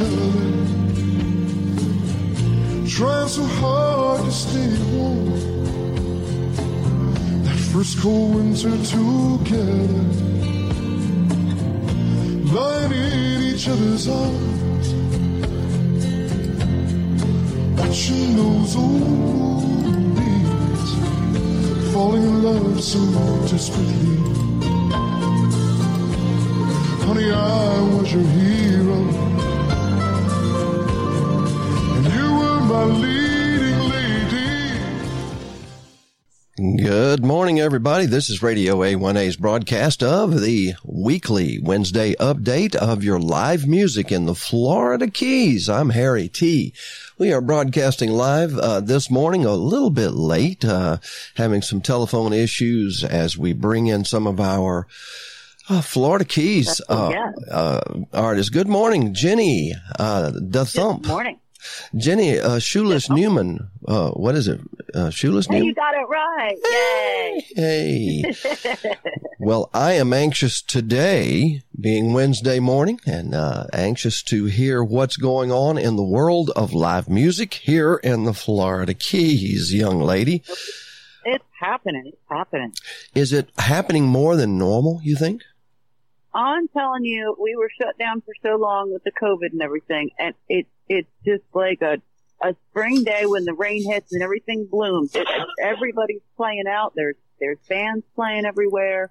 other, trying so hard to stay warm. That first cold winter together, lying in each other's arms, watching those old movies, falling in love so desperately. Honey, I was your hero. Everybody. This is Radio A1A's broadcast of the weekly Wednesday update of your live music in the Florida Keys. I'm Harry Tea. We are broadcasting live uh, this morning a little bit late, uh, having some telephone issues as we bring in some of our uh, Florida Keys uh, uh, artists. Good morning, Jenny. Uh, the Thump. Good morning. Jenny uh, Shoeless Newman. Uh, what is it? Uh, Shoeless Hey, Newman. you got it right. Yay. Hey. well, I am anxious today, being Wednesday morning, and uh, anxious to hear what's going on in the world of live music here in the Florida Keys, young lady. It's happening. It's happening. Is it happening more than normal, you think? I'm telling you, we were shut down for so long with the COVID and everything, and it it's just like a a spring day when the rain hits and everything blooms. It, everybody's playing out. There's there's bands playing everywhere.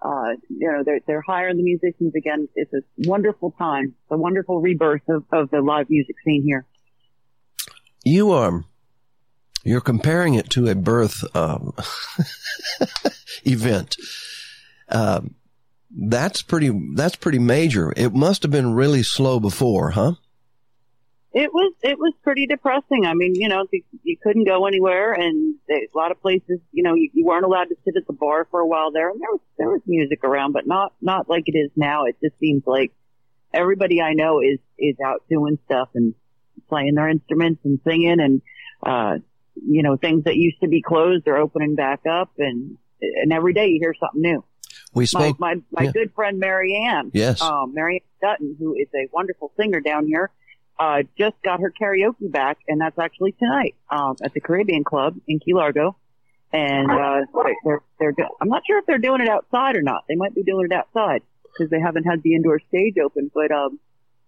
Uh, you know, they're they're hiring the musicians again. It's a wonderful time. A wonderful rebirth of, of the live music scene here. You are, you're comparing it to a birth, um, event. Um, that's pretty, that's pretty major. It must have been really slow before, huh? It was it was pretty depressing. I mean, you know, you, couldn't go anywhere, and a lot of places, you know, you, you weren't allowed to sit at the bar for a while there, and there was there was music around, but not not like it is now. It just seems like everybody I know is is out doing stuff and playing their instruments and singing, and uh, you know, things that used to be closed are opening back up, and and every day you hear something new. We My spoke. my my yeah. good friend Marianne. Yes. um, Mary Ann Dutton, who is a wonderful singer down here, uh, just got her karaoke back, and that's actually tonight um, at the Caribbean Club in Key Largo. And uh, they're they're do- I'm not sure if they're doing it outside or not. They might be doing it outside because they haven't had the indoor stage open. But um,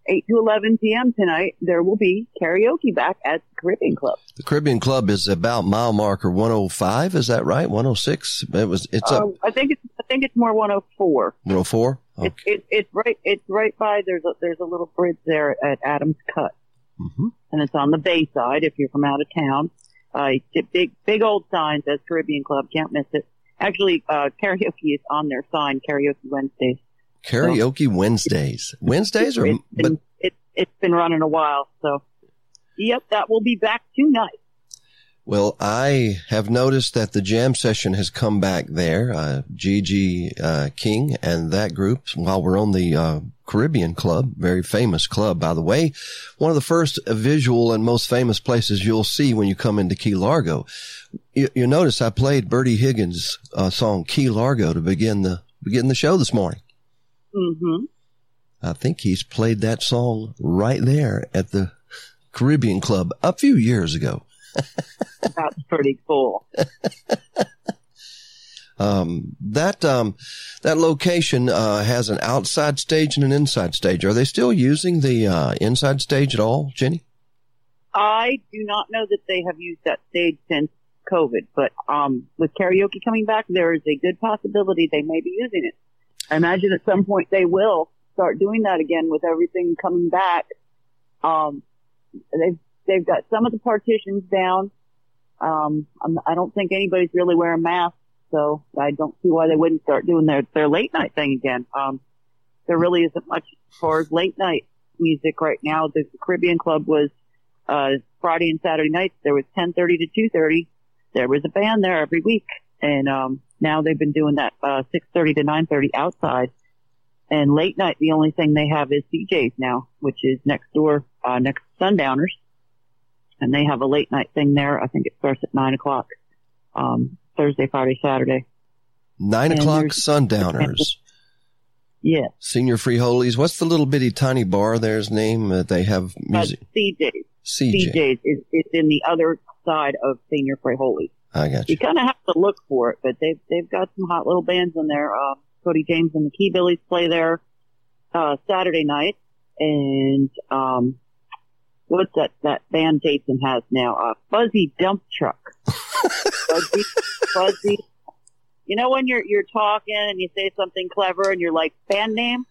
8 to 11 p.m. tonight, there will be karaoke back at the Caribbean Club. The Caribbean Club is about mile marker 105. Is that right? 106? It was, it's up Uh, I think it's I think it's more 104. 104. It's it, it's right it's right by there's a there's a little bridge there at Adams Cut. hmm and it's on the bay side if you're from out of town. Uh, big, big old sign says Caribbean Club. Can't miss it. Actually, uh, karaoke is on their sign, Karaoke Wednesdays. Karaoke Wednesdays. Wednesdays or, It's but been, it, it's been running a while, so. Yep, that will be back tonight. Well, I have noticed that the jam session has come back there. Uh, Gigi uh, King and that group, while we're on the uh, Caribbean Club, very famous club, by the way, one of the first visual and most famous places you'll see when you come into Key Largo. You, you notice I played Bertie Higgins' uh, song Key Largo to begin the begin the show this morning. Hmm I think he's played that song right there at the Caribbean Club a few years ago. That's pretty cool. Um, that um, that location uh, has an outside stage and an inside stage. Are they still using the uh, inside stage at all, Jenny? I do not know that they have used that stage since COVID, but um, with karaoke coming back, there is a good possibility they may be using it. I imagine at some point they will start doing that again with everything coming back. Um, they've they've got some of the partitions down. Um, I'm, I don't think anybody's really wearing masks, so I don't see why they wouldn't start doing their their late night thing again. Um, there really isn't much as far as late night music right now. The Caribbean Club was uh, Friday and Saturday nights. There was 10:30 to 2:30. There was a band there every week, and um, now they've been doing that uh, 6:30 to 9:30 outside. And late night, the only thing they have is DJs now, which is next door, uh, next Sundowners, and they have a late night thing there. I think it starts at nine o'clock, um, Thursday, Friday, Saturday. Nine And o'clock sundowners. Yes. Señor Frijoles. What's the little bitty tiny bar there's name that they have But music? CJ's. CJ. CJ's is, is in the other side of Señor Frijole. I got You you. kind of have to look for it, but they've they've got some hot little bands in there. Uh, Cody James and the Key Billies play there uh, Saturday night, and um, what's that that band Jason has now? Uh, Fuzzy Dump Truck. Fuzzy, Fuzzy. You know when you're you're talking and you say something clever and you're like band name.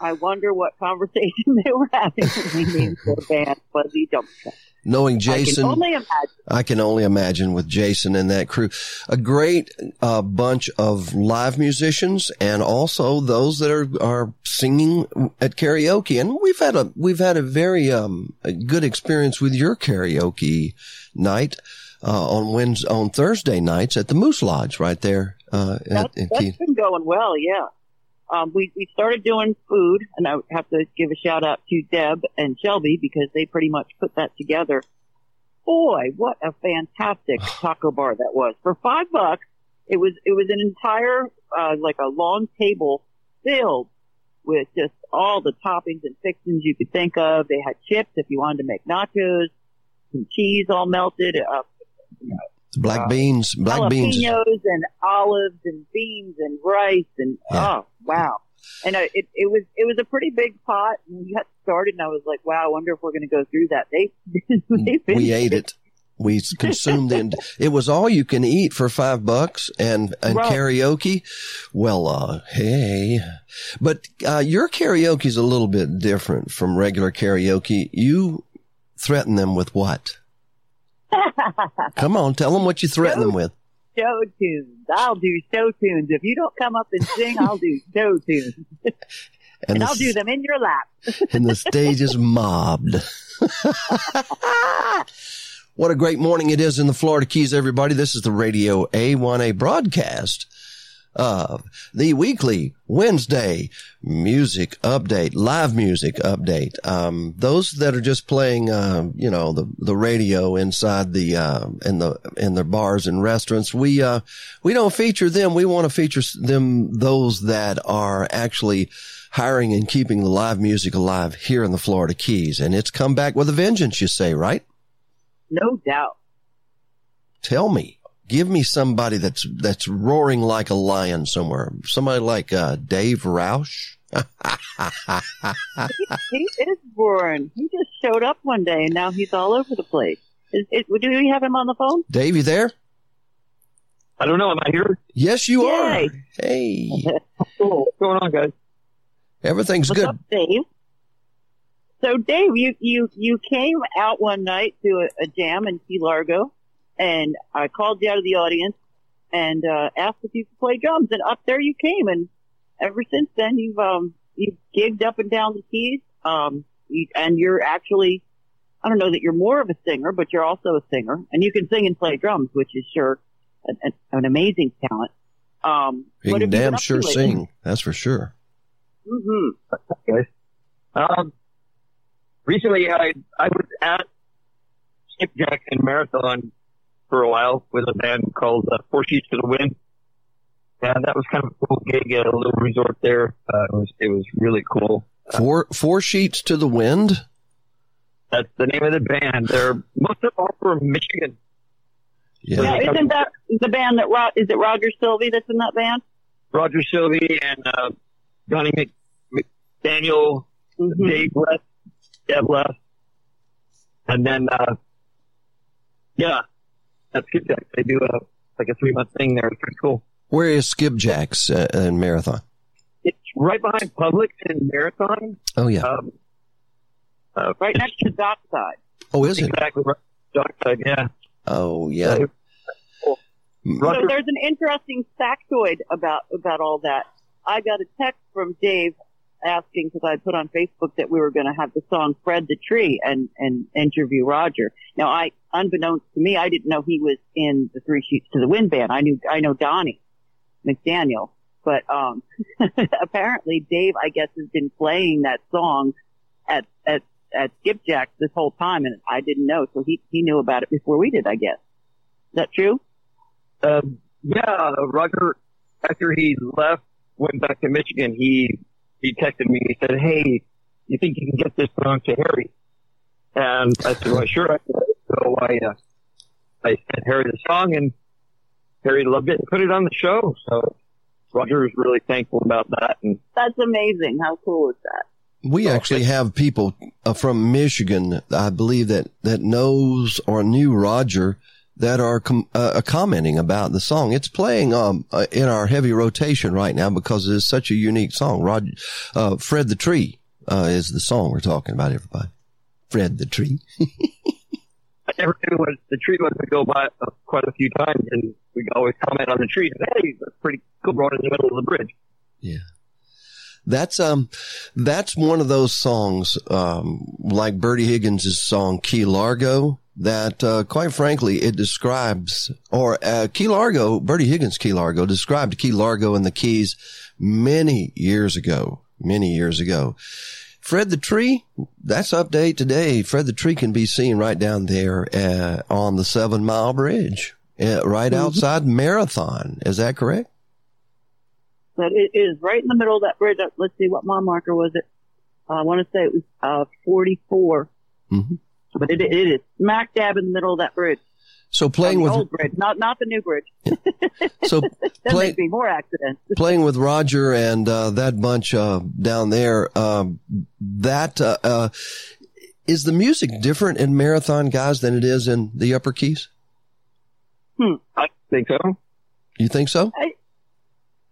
I wonder what conversation they were having when they named their band Fuzzy Dump Truck. Knowing Jason. I can only imagine. I can only imagine with Jason and that crew, a great uh, bunch of live musicians and also those that are are singing at karaoke. And we've had a we've had a very um a good experience with your karaoke night uh, on Wednesday, on Thursday nights at the Moose Lodge right there uh, at, That's, in that's been going well, yeah. Um, we, we started doing food, and I have to give a shout out to Deb and Shelby because they pretty much put that together. Boy, what a fantastic taco bar that was. For five bucks, it was, it was an entire, uh, like a long table filled with just all the toppings and fixings you could think of. They had chips if you wanted to make nachos, some cheese all melted, uh, Black uh, beans, black beans. jalapenos and olives and beans and rice and Yeah. oh wow and uh, it it was it was a pretty big pot and we got started and I was like wow I wonder if we're going to go through that they they we ate it. We consumed it. It was all you can eat for five bucks and, and Right. karaoke. Well, uh, hey, but, uh, your karaoke is a little bit different from regular karaoke. You threaten them with what? Come on, tell them what you threaten them with. show tunes I'll do show tunes if you don't come up and sing I'll do show tunes and the, I'll do them in your lap and the stage is mobbed. what a great morning it is in the Florida Keys, everybody. This is the Radio A1A broadcast of the weekly Wednesday music update, live music update. Um, those that are just playing, uh, you know, the, the radio inside the, uh, in the, in the bars and restaurants, we, uh, we don't feature them. We want to feature them, those that are actually hiring and keeping the live music alive here in the Florida Keys. And it's come back with a vengeance, you say, right? no doubt Tell me. Give me somebody that's that's roaring like a lion somewhere. Somebody like uh, Dave Roush. he is roaring. he just showed up one day and now he's all over the place is, is, do we have him on the phone Dave, you there? I don't know. Am I here? Yes, you Yay. are. Hey, Cool. What's going on, guys? everything's What's good. up, Dave? So, Dave, you you you came out one night to a, a jam in Key Largo, and I called you out of the audience and uh, asked if you could play drums, and up there you came, and ever since then you've um you've gigged up and down the keys, um, you, and you're actually I don't know that you're more of a singer, but you're also a singer, and you can sing and play drums, which is sure an, an, an amazing talent. Um, He what can have you been damn sure sing. That's for sure. Mm-hmm. Um, recently, I I was at Skipjack and Marathon for a while with a band called uh, Four Sheets to the Wind, and that was kind of a cool gig at a little resort there. Uh, it was it was really cool. Four four sheets to the wind. That's the name of the band. They're most of all from Michigan. Yeah. Yeah, Yeah. isn't that the band that Ro- is it Roger Sylvie that's in that band? Roger Sylvie and uh, Donnie Mc, McDaniel, Mhm. Dave left, Deb left, and then uh, yeah, that's Skipjack. They do a like a three month thing there. It's pretty cool. Where is Skipjacks uh, in Marathon? It's right behind Publix in Marathon. Oh yeah. Um, uh, Right next to Dockside. Oh, is it? exactly right. Dockside, yeah. Oh yeah. So Roger, there's an interesting factoid about about all that. I got a text from Dave asking because I put on Facebook that we were going to have the song "Fred the Tree" and and interview Roger. Now, I unbeknownst to me, I didn't know he was in the Three Sheets to the Wind band. I knew I know Donnie McDaniel, but um, apparently Dave, I guess, has been playing that song at at at Skipjack this whole time, and I didn't know, so he he knew about it before we did. I guess. Is that true? um, yeah, Roger, after he left, went back to Michigan, he he texted me. He said, "Hey, you think you can get this song to Harry?" And I said, "Well, sure." I could." So I uh, I sent Harry the song, and Harry loved it and put it on the show. So Roger was really thankful about that. And That's amazing. How cool is that? We actually have people uh, from Michigan, I believe that, that knows or knew Roger that are com- uh, commenting about the song. It's playing um, uh, in our heavy rotation right now because it is such a unique song. Roger, uh, Fred the Tree uh, is the song we're talking about, everybody. Fred the Tree. I never knew what the tree was to go by uh, quite a few times, and we always comment on the tree. Hey, that's pretty cool, right in the middle of the bridge. Yeah. That's um, that's one of those songs, um, like Bertie Higgins' song "Key Largo." That, uh, quite frankly, it describes, or uh, Key Largo, Bertie Higgins' Key Largo described Key Largo and the Keys many years ago, many years ago. Fred the Tree, that's update today. Fred the Tree can be seen right down there uh, on the Seven Mile Bridge, uh, right outside Marathon. Is that correct? But it is right in the middle of that bridge. Let's see, what mile marker was it? I want to say it was uh, 44. hmm But it, it is smack dab in the middle of that bridge. So playing On the with old bridge, not not the new bridge. so Then play, be more accidents. playing with Roger and uh, that bunch uh, down there. Um, that uh, uh, is the music different in Marathon guys than it is in the Upper Keys. Hmm. I think so. You think so?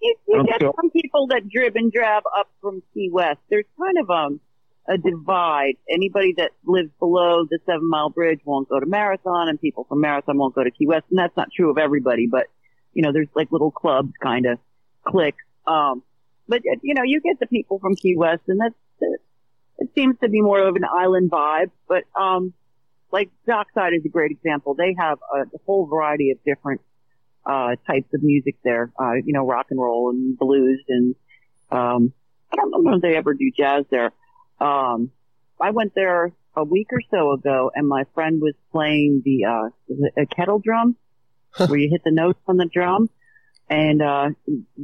You, you get sure. some people that drib and drab up from Key West. There's kind of um a divide. Anybody that lives below the Seven Mile Bridge won't go to Marathon, and people from Marathon won't go to Key West. And that's not true of everybody, but you know, there's like little clubs, kind of cliques. Um, but you know, you get the people from Key West, and that's uh, it seems to be more of an island vibe. But um, like Dockside is a great example. They have a, a whole variety of different uh, types of music there. Uh, you know, rock and roll and blues and, um, I don't know if they ever do jazz there. Um, I went there a week or so ago and my friend was playing the, uh, a kettle drum where you hit the notes on the drum and, uh,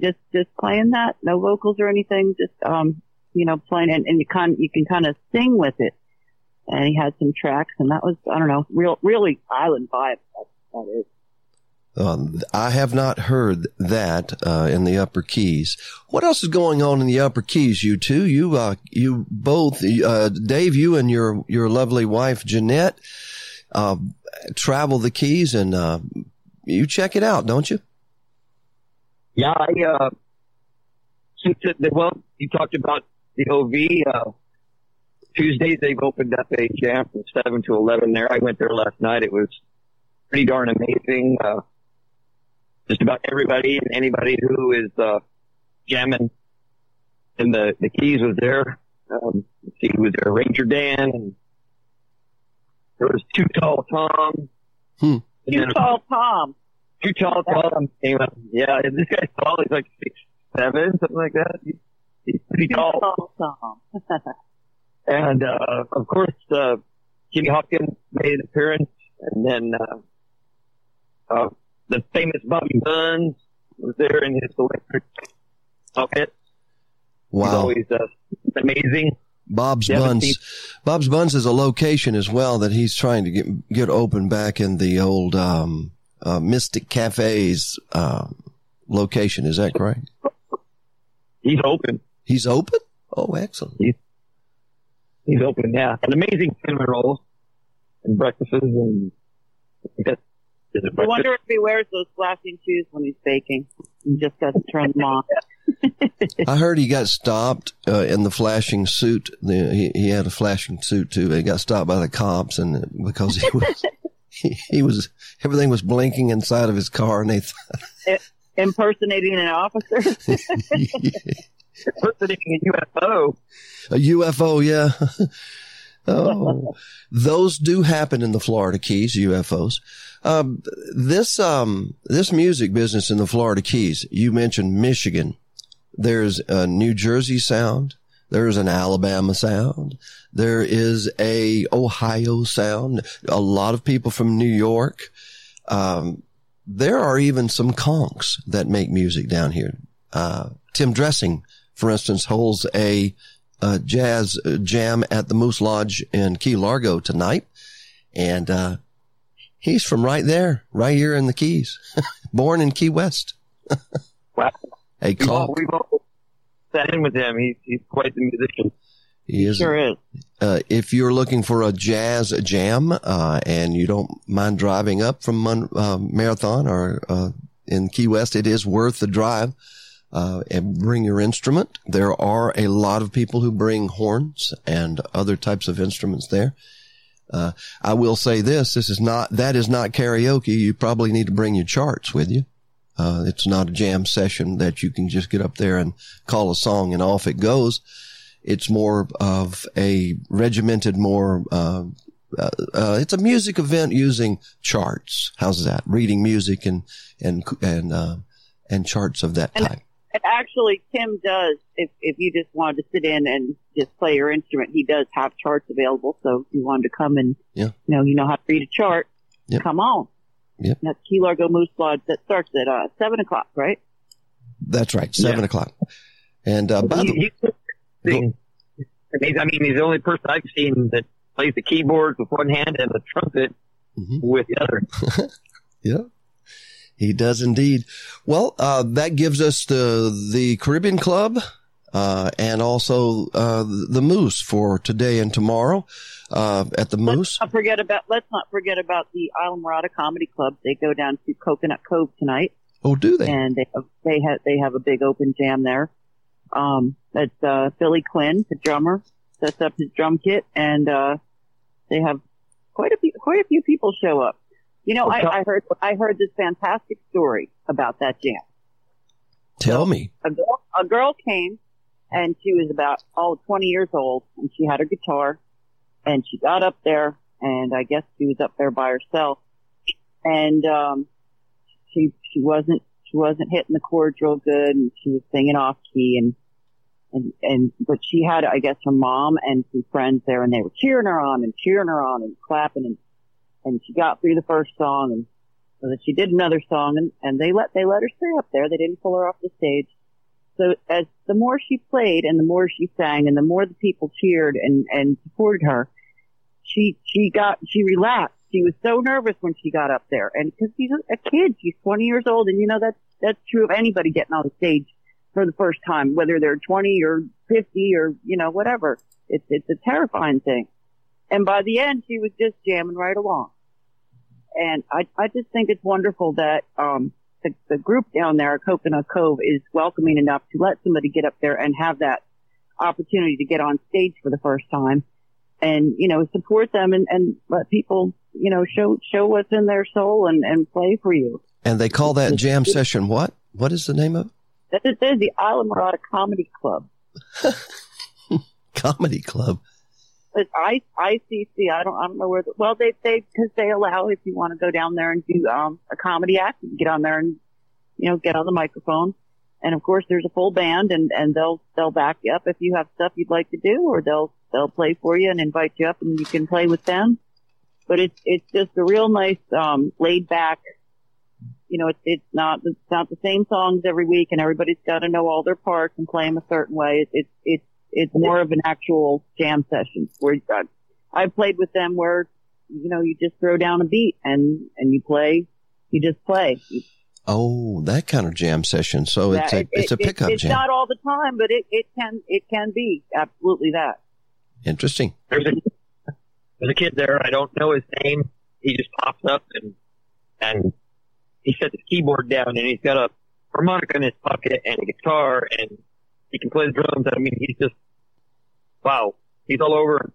just, just playing that, no vocals or anything, just, um, you know, playing and, and you can, you can kind of sing with it. And he had some tracks and that was, I don't know, real, really island vibe. That, that is. Um, I have not heard that uh, in the Upper Keys. What else is going on in the Upper Keys? You two, you, uh, you both, uh, Dave, you and your your lovely wife Jeanette, uh, travel the Keys, and uh, you check it out, don't you? Yeah, I, uh, since well, you talked about the OV, uh, Tuesdays they've opened up a jam from 7 to 11 there. I went there last night. It was pretty darn amazing. Uh, just about everybody and anybody who is, uh, jamming in the, the keys was there. Um, let's see, who was there? Ranger Dan and there was Too Tall Tom. Hmm. And You then call Tom. Too Tall Tom came up. Yeah, and this guy's tall. He's like six, seven, something like that. He's, he's pretty You tall. call Tom. And, uh, of course, uh, Jimmy Hopkins made an appearance and then, uh, uh, the famous Bobby Buns was there in his electric outfit. He's Wow, always, uh, amazing. Bob's Yeah, Buns. Bob's Buns is a location as well that he's trying to get get open back in the old um, uh, Mystic Cafes uh, location. Is that correct? He's open. He's open. Oh, excellent. He's open, yeah. an amazing cinnamon rolls and breakfasts and that's, I breakfast? wonder if he wears those flashing shoes when he's baking and just doesn't turn them off. I heard he got stopped uh, in the flashing suit. The, he, he had a flashing suit too. He got stopped by the cops, and because he was he, he was everything was blinking inside of his car, and they thought, Impersonating an officer. Impersonating a UFO. a UFO. Yeah. Oh, those do happen in the Florida Keys. UFOs. Um, this um this music business in the Florida Keys. You mentioned Michigan. There's a New Jersey sound. There's an Alabama sound. There is a Ohio sound. A lot of people from New York. Um, there are even some Conchs that make music down here. Uh, Tim Dressing for instance, holds a, a jazz jam at the Moose Lodge in Key Largo tonight. And, uh, he's from right there, right here in the Keys, born in Key West. Wow. A call, we've all sat in with him. He's, he's quite the musician. he is, Sure is. uh, if you're looking for a jazz jam, uh, and you don't mind driving up from Mon- uh, Marathon or, uh, in Key West, it is worth the drive. Uh, and bring your instrument. There are a lot of people who bring horns and other types of instruments there. Uh, I will say this, this is not, that is not karaoke. You probably need to bring your charts with you. Uh, it's not a jam session that you can just get up there and call a song and off it goes. It's more of a regimented, more, uh, uh, uh, it's a music event using charts. How's that? Reading music and, and, and, uh, and charts of that And- type. And actually, Tim does. If if you just wanted to sit in and just play your instrument, he does have charts available. So if you wanted to come and Yeah. you know you know how to read a chart, Yep. come on. Yep. That's Key Largo Moose Lodge. That starts at uh, seven o'clock, right? That's right. Seven Yeah. o'clock. And, uh, by the He- he's sing- he's- I mean, he's the only person I've seen that plays the keyboards with one hand and the trumpet Mhm. with the other. Yeah. He does indeed. Well, uh, that gives us the, the Caribbean Club, uh, and also, uh, the Moose for today and tomorrow, uh, at the Moose. Let's not forget about. Let's not forget about the Islamorada Comedy Club. They go down to Coconut Cove tonight, Oh, do they? and they have, they have they have a big open jam there. Um, that's uh, Billy Quinn, the drummer, sets up his drum kit, and uh, they have quite a few quite a few people show up. You know, I, I heard I heard this fantastic story about that jam. Tell me. A girl, a girl came, and she was about oh 20 years old, and she had her guitar, and she got up there, and I guess she was up there by herself, and um, she she wasn't she wasn't hitting the chords real good, and she was singing off key, and and and but she had I guess her mom and some friends there, and they were cheering her on and cheering her on and clapping, and and she got through the first song, and so that she did another song, and and they let they let her stay up there, they didn't pull her off the stage. So as the more she played and the more she sang and the more the people cheered and, and supported her, she, she got, she relaxed. She was so nervous when she got up there. And cause she's a, a kid, she's 20 years old. And you know, that's, that's true of anybody getting on the stage for the first time, whether they're 20 or 50 or, you know, whatever. It's, it's a terrifying thing. And by the end, she was just jamming right along. And I, I just think it's wonderful that, um, the, the group down there at Coconut Cove is welcoming enough to let somebody get up there and have that opportunity to get on stage for the first time and, you know, support them and, and let people, you know, show, show what's in their soul and, and play for you. And they call that jam session what? What is the name of it? That is, that is the Islamorada Comedy Club. Comedy Club. It's I, ICC. I don't, I don't know where, the, well, they, they, cause they allow if you want to go down there and do, um, a comedy act, you can get on there and, you know, get on the microphone. And of course there's a full band and, and they'll, they'll back you up if you have stuff you'd like to do or they'll, they'll play for you and invite you up and you can play with them. But it's, it's just a real nice, um, laid back, you know, it's, it's not, it's not the same songs every week and everybody's got to know all their parts and play them a certain way. It's, it's, it's, it's more of an actual jam session where uh, I've played with them where, you know, you just throw down a beat and, and you play, you just play. Oh, that kind of jam session. So it's a, it- it's a it- pickup It's jam. not all the time, but it, it can, it can be absolutely that. Interesting. There's a there's a kid there. I don't know his name. He just pops up and and he sets his keyboard down and he's got a harmonica in his pocket and a guitar and he can play the drums. I mean, he's just wow. He's all over.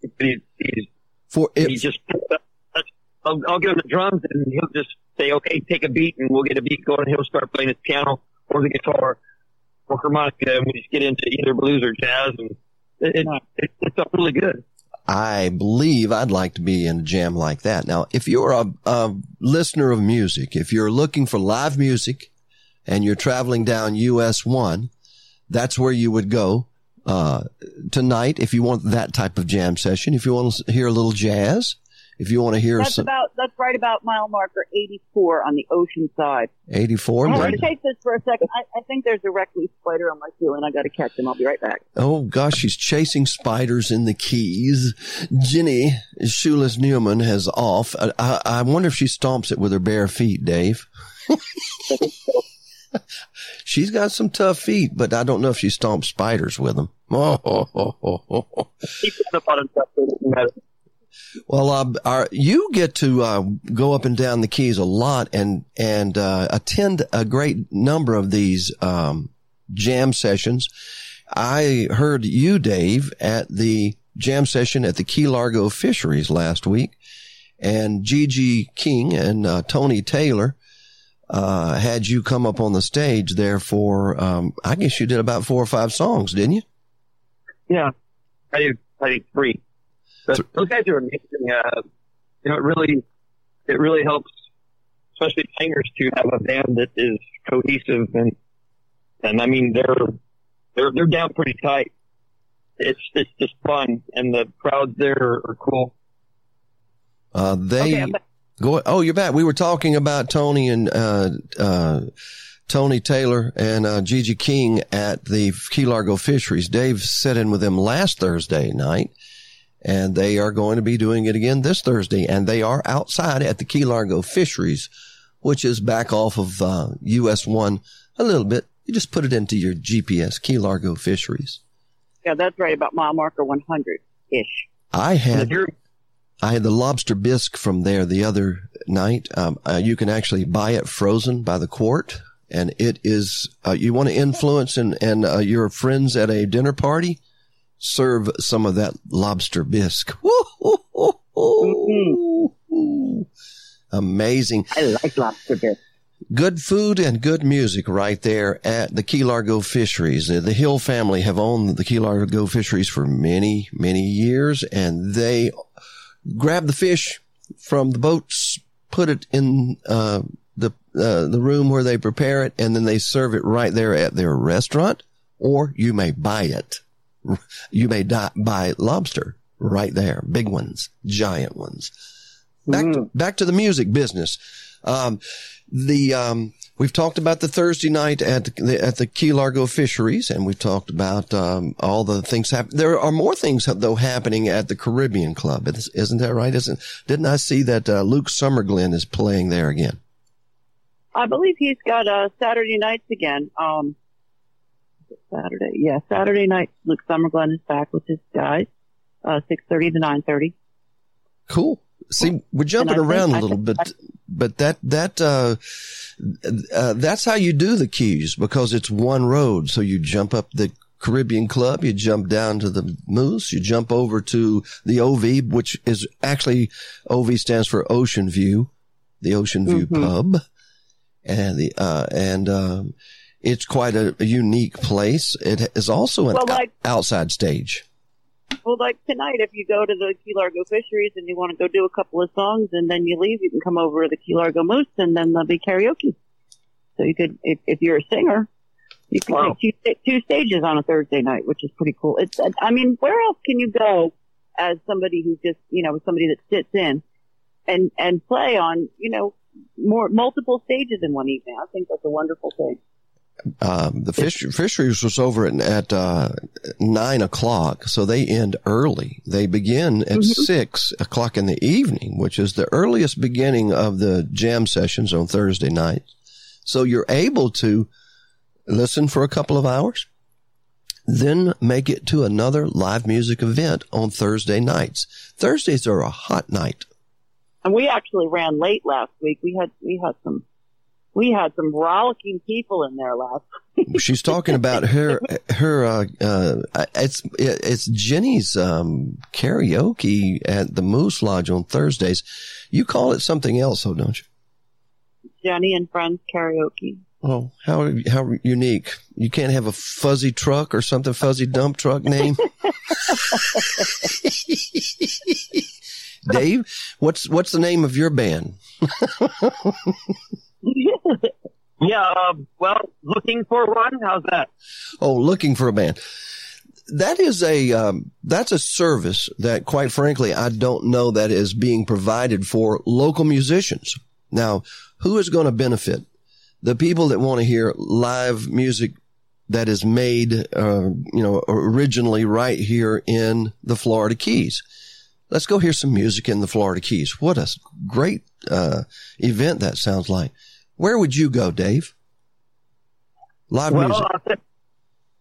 He's, he's For he it, just I'll, I'll give him the drums and he'll just say, okay, take a beat and we'll get a beat going. He'll start playing his piano or the guitar or harmonica and we just get into either blues or jazz and it, it, it, it's up really good. I believe I'd like to be in a jam like that. Now, if you're a, a listener of music, if you're looking for live music and you're traveling down US one, that's where you would go, uh, tonight if you want that type of jam session. If you want to hear a little jazz, if you want to hear That's some about that's right about mile marker 84 on the ocean side. 84. I'm going to take this for a second. I, I think there's a recluse spider on my ceiling. I got to catch him. I'll be right back. Oh gosh, she's chasing spiders in the keys. Jenny Shoeless Newman has off. I, I, I wonder if she stomps it with her bare feet, Dave. she's got some tough feet, but I don't know if she stomps spiders with them. Well, uh, our, you get to uh, go up and down the keys a lot and and uh, attend a great number of these um, jam sessions. I heard you, Dave, at the jam session at the Key Largo Fisheries last week, and Gigi King and uh, Tony Taylor uh, had you come up on the stage there for. Um, I guess you did about four or five songs, didn't you? Yeah, I did, I do three. But those guys are amazing. Uh, you know, it really, it really helps, especially singers, to have a band that is cohesive and, and I mean, they're, they're, they're down pretty tight. It's, it's just fun, and the crowds there are, are cool. Uh, they Okay, I'm back. Go. Oh, you're back. We were talking about Tony and uh, uh, Tony Taylor and uh, Gigi King at the Key Largo Fisheries. Dave sat in with them last Thursday night, and they are going to be doing it again this Thursday. And they are outside at the Key Largo Fisheries, which is back off of uh, US One a little bit. You just put it into your GPS, Key Largo Fisheries. Yeah, that's right about mile marker 100 ish. I And had if you're, I had the lobster bisque from there the other night. Um, uh, you can actually buy it frozen by the quart, and it is. Uh, you want to influence and and uh, your friends at a dinner party, serve some of that lobster bisque. Woo-hoo-hoo-hoo. Amazing. I like lobster bisque. Good food and good music right there at the Key Largo Fisheries. The Hill family have owned the Key Largo Fisheries for many, many years and they grab the fish from the boats, put it in, uh, the, uh, the room where they prepare it and then they serve it right there at their restaurant or you may buy it. You may buy lobster right there. Big ones, giant ones. Back to, back to the music business. Um, the um, we've talked about the Thursday night at the, at the Key Largo Fisheries, and we've talked about um, all the things happen. There are more things though happening at the Caribbean Club, Is- isn't that right? Isn't didn't I see that uh, Luke Summerglyn is playing there again? I believe he's got uh, Saturday nights again. Um, Saturday, yeah, Saturday night. Luke Summerglen is back with his guys, uh, six thirty to nine thirty. Cool. See, we're jumping I think- around a little bit, but that that uh, uh, that's how you do the keys because it's one road. So you jump up the Caribbean Club, you jump down to the Moose, you jump over to the OV, which is actually OV stands for Ocean View, the Ocean View Mhm. Pub, and the uh, and um, it's quite a, a unique place. It is also an Well, like- outside stage. Well, like tonight, if you go to the Key Largo Fisheries and you want to go do a couple of songs and then you leave, you can come over to the Key Largo Moose and then there'll be karaoke. So you could, if, if you're a singer, you can Wow. take two, two stages on a Thursday night, which is pretty cool. It's, I mean, where else can you go as somebody who just, you know, somebody that sits in and, and play on, you know, more, multiple stages in one evening? I think that's a wonderful thing. Um, the fish, fisheries was over at, at uh, nine o'clock, so they end early. They begin at six o'clock in the evening, which is the earliest beginning of the jam sessions on Thursday nights. So you're able to listen for a couple of hours, then make it to another live music event on Thursday nights. Thursdays are a hot night. And we actually ran late last week. We had, we had some, we had some rollicking people in there last She's talking about her her uh, uh it's it's Jenny's um karaoke at the Moose Lodge on Thursdays. You call it something else, though, don't you? Jenny and Friends karaoke. Oh, how how unique! You can't have a fuzzy truck or something fuzzy dump truck name. Dave, what's what's the name of your band? yeah, um, well, looking for one. How's that? Oh, looking for a band. that is a um, that's a service that, quite frankly, I don't know that is being provided for local musicians. Now, who is going to benefit? The people that want to hear live music that is made, uh, you know, originally right here in the Florida Keys. Let's go hear some music in the Florida Keys. What a great uh, event that sounds like. Where would you go, Dave? Live well, music. uh,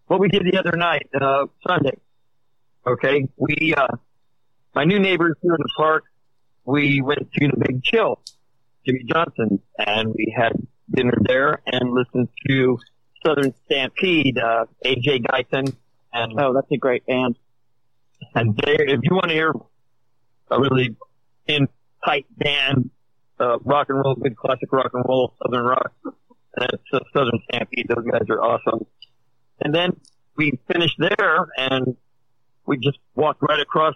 what we did the other night, uh, Sunday. Okay, we uh, my new neighbors here in the park. We went to the Big Chill, Jimmy Johnson, and we had dinner there and listened to Southern Stampede, uh, AJ Guyton, and Oh, that's a great band. and they, if you want to hear a really in tight band, uh, rock and roll, good classic rock and roll, southern rock, that's uh, Southern Stampede. Those guys are awesome. And then we finished there and we just walked right across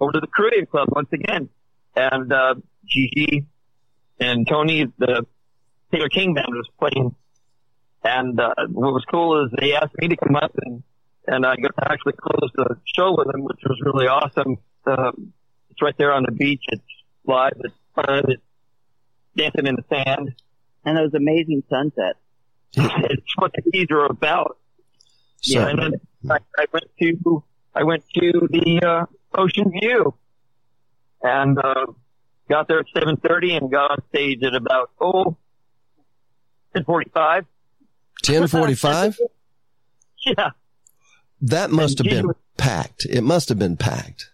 over to the Caribbean Club once again. And, uh, Gigi and Tony, the Taylor King band was playing. And, uh, what was cool is they asked me to come up and, and I got to actually close the show with them, which was really awesome. Um, it's right there on the beach. It's live. It's fun. It's dancing in the sand. And those amazing sunsets. it's what the keys are about. So, Yeah, and then I, I went to I went to the uh, Ocean View, and uh, got there at seven thirty, and got on stage at about oh ten forty five. 1045? Yeah, That must have been was- packed. It must have been packed.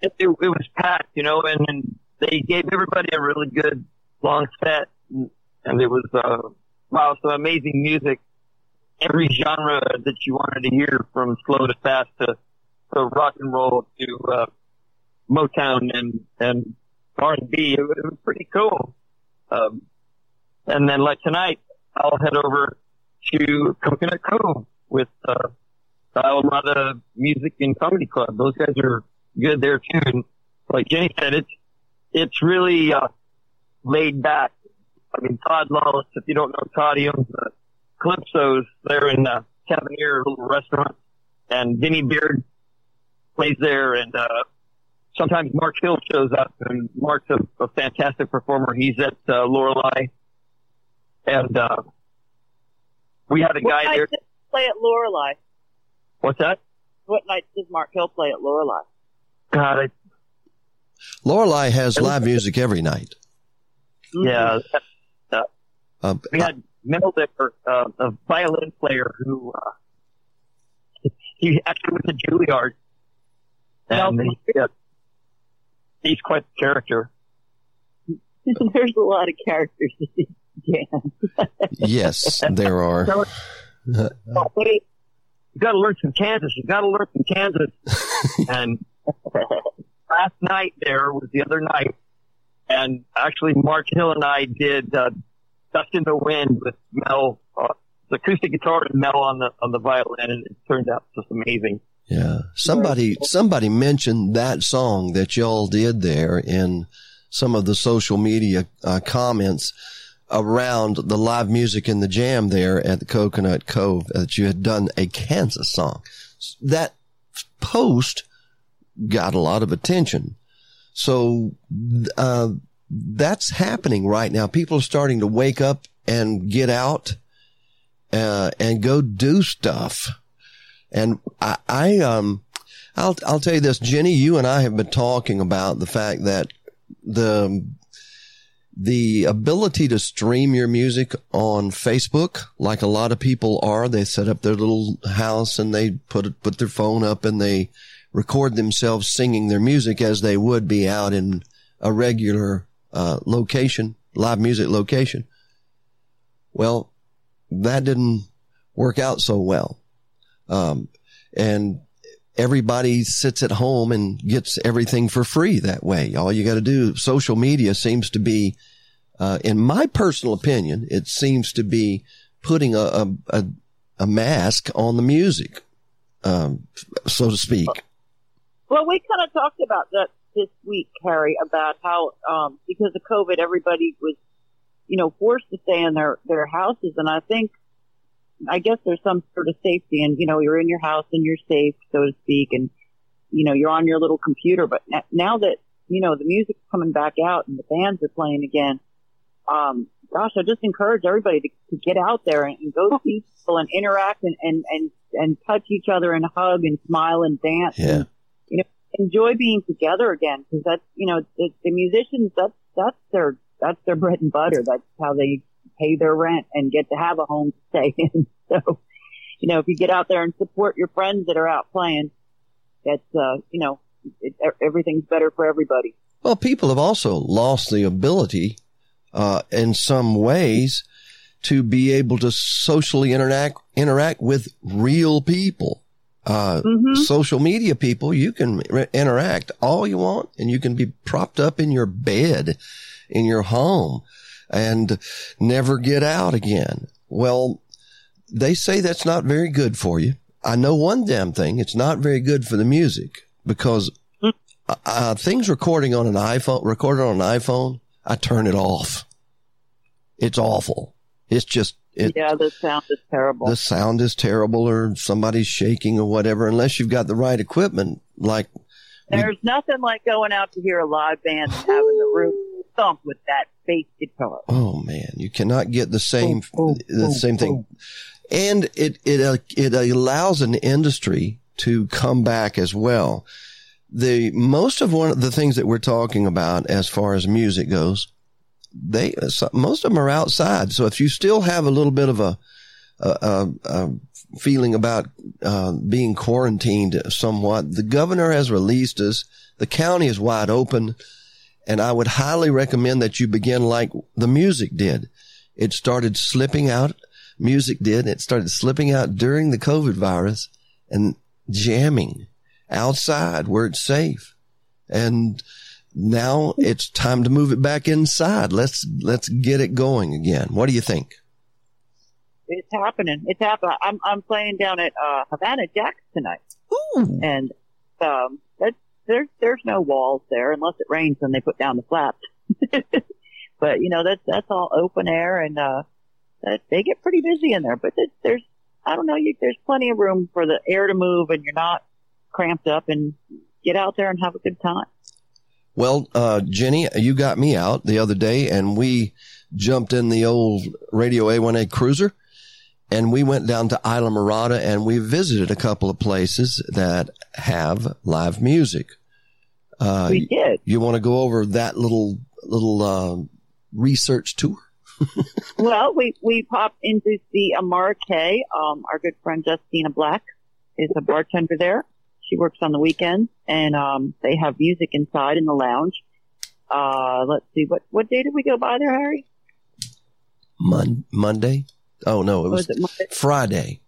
it, it, it was packed, you know, and, and they gave everybody a really good long set, and, it was uh, wow, some amazing music, every genre that you wanted to hear, from slow to fast to, to rock and roll to uh, Motown and and R and B. It, was- it was pretty cool. Um, and then like tonight, I'll head over to Coconut Cove with uh, a lot of music and comedy club. Those guys are good there too. And like Jenny said, it's it's really uh, laid back. I mean, Todd Lawless, if you don't know Todd, he owns the Calypso's there in uh, Tavernier, little restaurant, and Vinny Beard plays there, and uh, sometimes Mark Hill shows up, and Mark's a, a fantastic performer. He's at uh, Lorelei, and uh, we had a What guy night there. does play at Lorelei? What's that? What night does Mark Hill play at Lorelei? God, I, Lorelei has live music every night. Yeah, Uh, we had Mel there, uh, a violin player who uh, he actually went to Juilliard, and he, yeah, he's quite the character. There's a lot of characters in this yes, there are. So- Oh, wait, you got to learn from Kansas. You got to learn from Kansas. and last night there was the other night, and actually Mark Hill and I did uh, "Dust in the Wind" with Mel, uh, the acoustic guitar and Mel on the on the violin, and it turned out just amazing. Yeah. Somebody, somebody mentioned that song that y'all did there in some of the social media uh, comments around the live music in the jam there at the Coconut Cove that you had done a Kansas song. That post got a lot of attention. So, uh, that's happening right now. People are starting to wake up and get out, uh, and go do stuff. And I, I, um, I'll, I'll tell you this, Jenny, you and I have been talking about the fact that the, the ability to stream your music on Facebook, like a lot of people are, they set up their little house and they put put their phone up and they record themselves singing their music as they would be out in a regular, uh, location, live music location. Well, that didn't work out so well. Um, and everybody sits at home and gets everything for free that way. All you got to do, social media seems to be, uh, in my personal opinion, it seems to be putting a, a, a, a mask on the music, um, so to speak. Well, we kind of talked about that this week, Harry, about how um, because of COVID, everybody was, you know, forced to stay in their their houses, and I think I guess there's some sort of safety and, you know, you're in your house and you're safe, so to speak, and, you know, you're on your little computer. But now that, you know, the music's coming back out and the bands are playing again, um, gosh, I just encourage everybody to, to get out there and, and go see people and interact and, and, and, and touch each other and hug and smile and dance. Yeah. And, you know, enjoy being together again because that's, you know, the, the musicians, that's, that's their, that's their bread and butter. That's how they pay their rent and get to have a home to stay in. So, you know, if you get out there and support your friends that are out playing, that's, uh, you know, it, everything's better for everybody. Well, people have also lost the ability, uh, in some ways to be able to socially interact, interact with real people. Uh, Mhm. social media people, you can re- interact all you want and you can be propped up in your bed in your home and never get out again. Well, they say that's not very good for you. I know one damn thing. It's not very good for the music because uh, things recording on an iPhone, recorded on an iPhone, I turn it off. It's awful. It's just, it, yeah, the sound is terrible. the sound is terrible or somebody's shaking or whatever, unless you've got the right equipment. Like, There's nothing like going out to hear a live band and having the room thump with that bass guitar. oh man, you cannot get the same, the same thing. And it, it, uh, it allows an industry to come back as well. The most of one of the things that we're talking about as far as music goes, they, most of them are outside. So if you still have a little bit of a, a, a, a feeling about uh, being quarantined somewhat, the governor has released us. The county is wide open. And I would highly recommend that you begin like the music did. It started slipping out. Music did. It started slipping out during the COVID virus and jamming outside where it's safe. And now it's time to move it back inside. Let's, let's get it going again. What do you think? It's happening. It's happening. I'm I'm playing down at uh, Havana Jacks tonight, Ooh. and um, that's, there's there's no walls there unless it rains and they put down the flaps. but you know that's that's all open air, and uh, that, they get pretty busy in there. But there's, there's I don't know, you, there's plenty of room for the air to move, and you're not cramped up, and get out there and have a good time. Well, uh, Jenny, you got me out the other day and we jumped in the old Radio A1A cruiser and we went down to Islamorada and we visited a couple of places that have live music. Uh, we did. you want to go over that little, little, uh, research tour? Well, we, we popped in to see Amara Cay. Um, our good friend Justina Black is a bartender there. She works on the weekends and, um, they have music inside in the lounge. Uh, let's see, what, what day did we go by there, Harry? Mon- Monday? Oh no, it was, Was it Friday.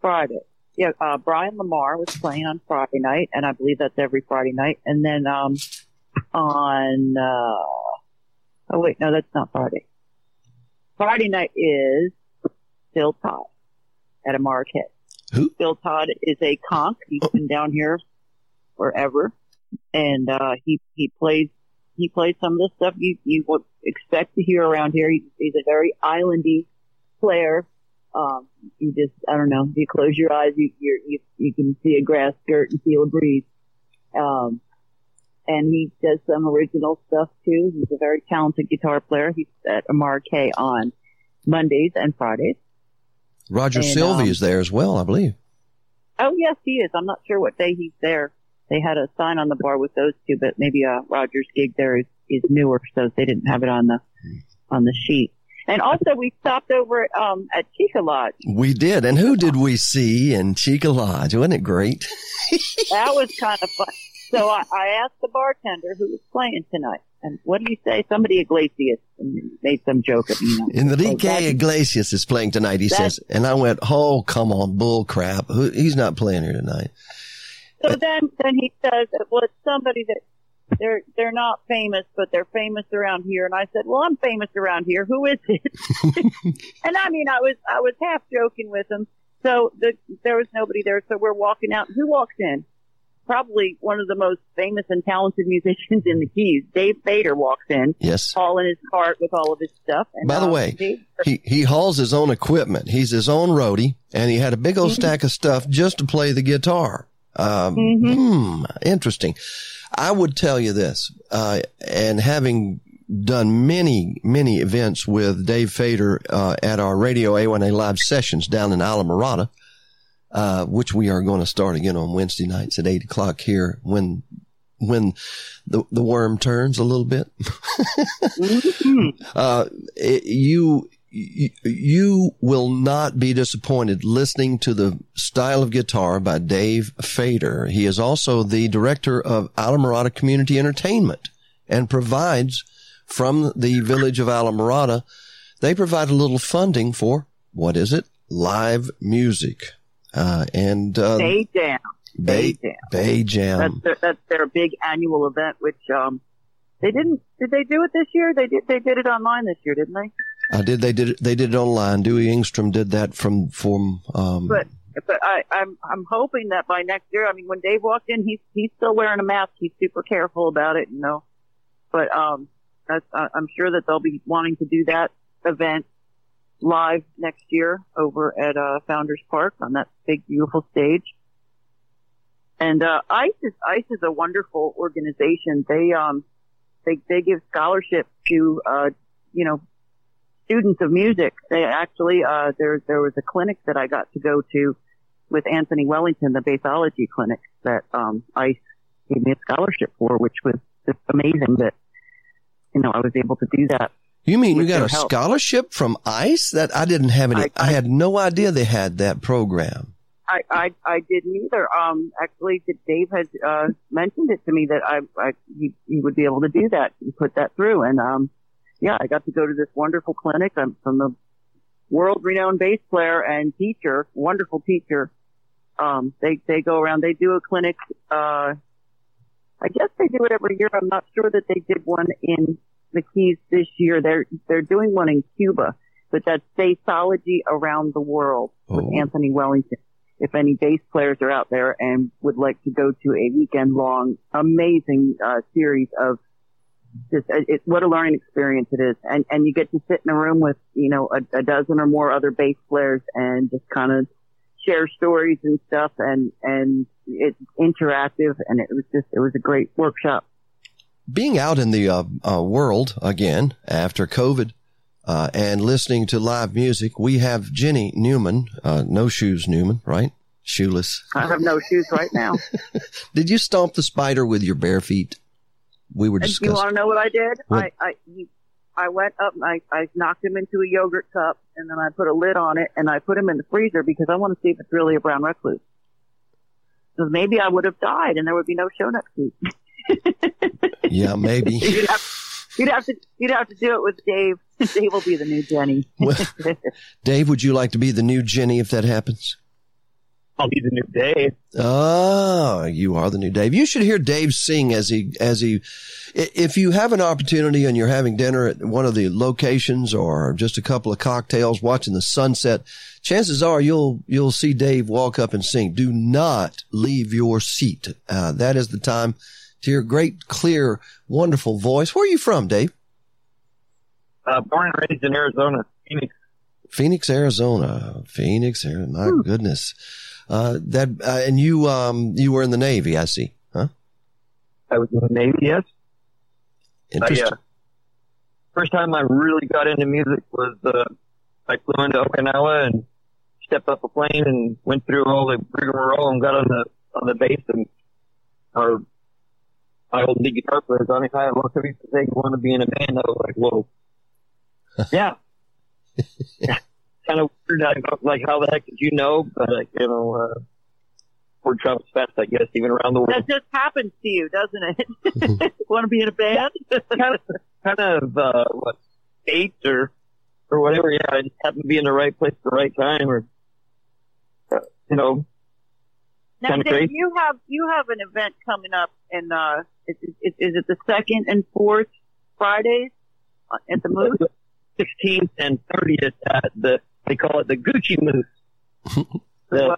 Friday. Yeah, uh, Brian Lamar was playing on Friday night, and I believe that's every Friday night. And then, um, on, uh, oh wait, no, that's not Friday. Friday night is still Todd at a Marquette. Who? Phil Todd is a conch. He's been down here forever. And, uh, he, he plays, he plays some of the stuff you, you would expect to hear around here. He- He's a very islandy player. Um, you just, I don't know, if you close your eyes, you, you're, you, you can see a grass skirt and feel a breeze. Um, and he does some original stuff too. He's a very talented guitar player. He's at Amar K on Mondays and Fridays. Roger And, Sylvie um, is there as well, I believe. Oh yes, he is. I'm not sure what day he's there. They had a sign on the bar with those two, but maybe uh, Roger's gig there is, is newer, so they didn't have it on the on the sheet. And also, we stopped over at um at Chica Lodge. We did. And who did we see in Chica Lodge? Wasn't it great? That was kind of fun. So I, I asked the bartender who was playing tonight, and what do you say? Somebody Iglesias made some joke you know. Enrique Oh, Iglesias is playing tonight, he says. And I went, oh, come on, bull crap. He's not playing here tonight. So then, then he says, well, it's somebody that they're they're not famous, but they're famous around here. And I said, well, I'm famous around here. Who is it? and I mean, I was I was half joking with him. So the, there was nobody there. So we're walking out. Who walks in? Probably one of the most famous and talented musicians in the Keys. Dave Fader walks in, Yes. hauling his cart with all of his stuff. And, By the uh, way, Dave, He he hauls his own equipment. He's his own roadie, and he had a big old Mm-hmm. stack of stuff just to play the guitar. Um, Mhm. hmm, interesting. I would tell you this, uh, and having done many many events with Dave Fader uh, at our Radio A1A live sessions down in Islamorada, uh, which we are going to start again on Wednesday nights at eight o'clock here when when the the worm turns a little bit. Mhm. uh, it- you, you you will not be disappointed listening to the style of guitar by Dave Fader. He is also the director of Islamorada Community Entertainment and provides from the village of Islamorada. They provide a little funding for what is it? Live music. Uh, and, uh, Bay Jam. Bay, Bay Jam. Bay Jam. That's their, that's their big annual event, which um, they didn't. Did they do it this year? They did. They did it online this year, didn't they? I did. They did. it- They did it online. Dewey Ingstrom did that from from. Um, But but I, I'm I'm hoping that by next year. I mean, when Dave walked in, he's he's still wearing a mask. He's super careful about it, you know. But um, that's, I'm sure that they'll be wanting to do that event live next year over at uh, Founders Park on that big beautiful stage. And uh, ICE is ICE is a wonderful organization. They um they they give scholarships to uh you know students of music. They actually uh there there was a clinic that I got to go to with Anthony Wellington, the bassology clinic that um ICE gave me a scholarship for, which was just amazing that you know I was able to do that. You mean you got a help. scholarship from ICE? That I didn't have any. I, I- I- had no idea they had that program. I, I, I didn't either. Um, actually, Dave had uh, mentioned it to me that I, I he, he would be able to do that and put that through. And um, yeah, I got to go to this wonderful clinic. I'm from the world-renowned bass player and teacher, wonderful teacher. Um, they they go around. They do a clinic. Uh, I guess they do it every year. I'm not sure that they did one in the Keys this year. They're they're doing one in Cuba, but that's bassology around the world with Oh. Anthony Wellington. If any bass players are out there and would like to go to a weekend long, amazing uh, series of just it, it, what a learning experience it is, and and you get to sit in a room with you know a, a dozen or more other bass players and just kind of share stories and stuff, and and it's interactive, and it was just it was a great workshop. Being out in the uh, uh, world again after COVID uh, and listening to live music, we have Jenny Newman, uh, no shoes Newman, right? Shoeless. I have no shoes right now. Did you stomp the spider with your bare feet? We were And you want to know what I did? What? I I he, I went up and I I knocked him into a yogurt cup and then I put a lid on it and I put him in the freezer because I want to see if it's really a brown recluse. Because maybe I would have died and there would be no show next week. Yeah, maybe. you'd have you'd have to you'd have to do it with Dave. Dave will be the new Jenny. Well, Dave, would you like to be the new Jenny if that happens? I'll be the new Dave. Oh, you are the new Dave. You should hear Dave sing as he, as he, if you have an opportunity and you're having dinner at one of the locations or just a couple of cocktails watching the sunset, chances are you'll, you'll see Dave walk up and sing. Do not leave your seat. Uh, that is the time to hear great, clear, wonderful voice. Where are you from, Dave? Uh, born and raised in Arizona, Phoenix. Phoenix, Arizona. Phoenix, Arizona. My Hmm. goodness. Uh, that, uh, and you, um, you were in the Navy, I see. Huh? I was in the Navy, yes. I, Interesting. uh, first time I really got into music was uh, I flew into Okinawa and stepped up a plane and went through all the rigmarole and got on the on the bass and our my old lead guitar player Johnny Hyatt looked at me and want to be in a band?" I was like, "Whoa, yeah." kind of weird. I go, like, how the heck did you know? But like, you know, uh, word travels fast, I guess, even around the world. that just happens to you, doesn't it? want to be in a band? kind of, kind of, uh, what, eight or, or whatever. Yeah, I just happened to be in the right place at the right time or, uh, you know, Now, Dave, you have you have an event coming up, and uh, is, is, is it the second and fourth Fridays at the Moose? 16th and 30th at the, they call it the Gucci Moose. the,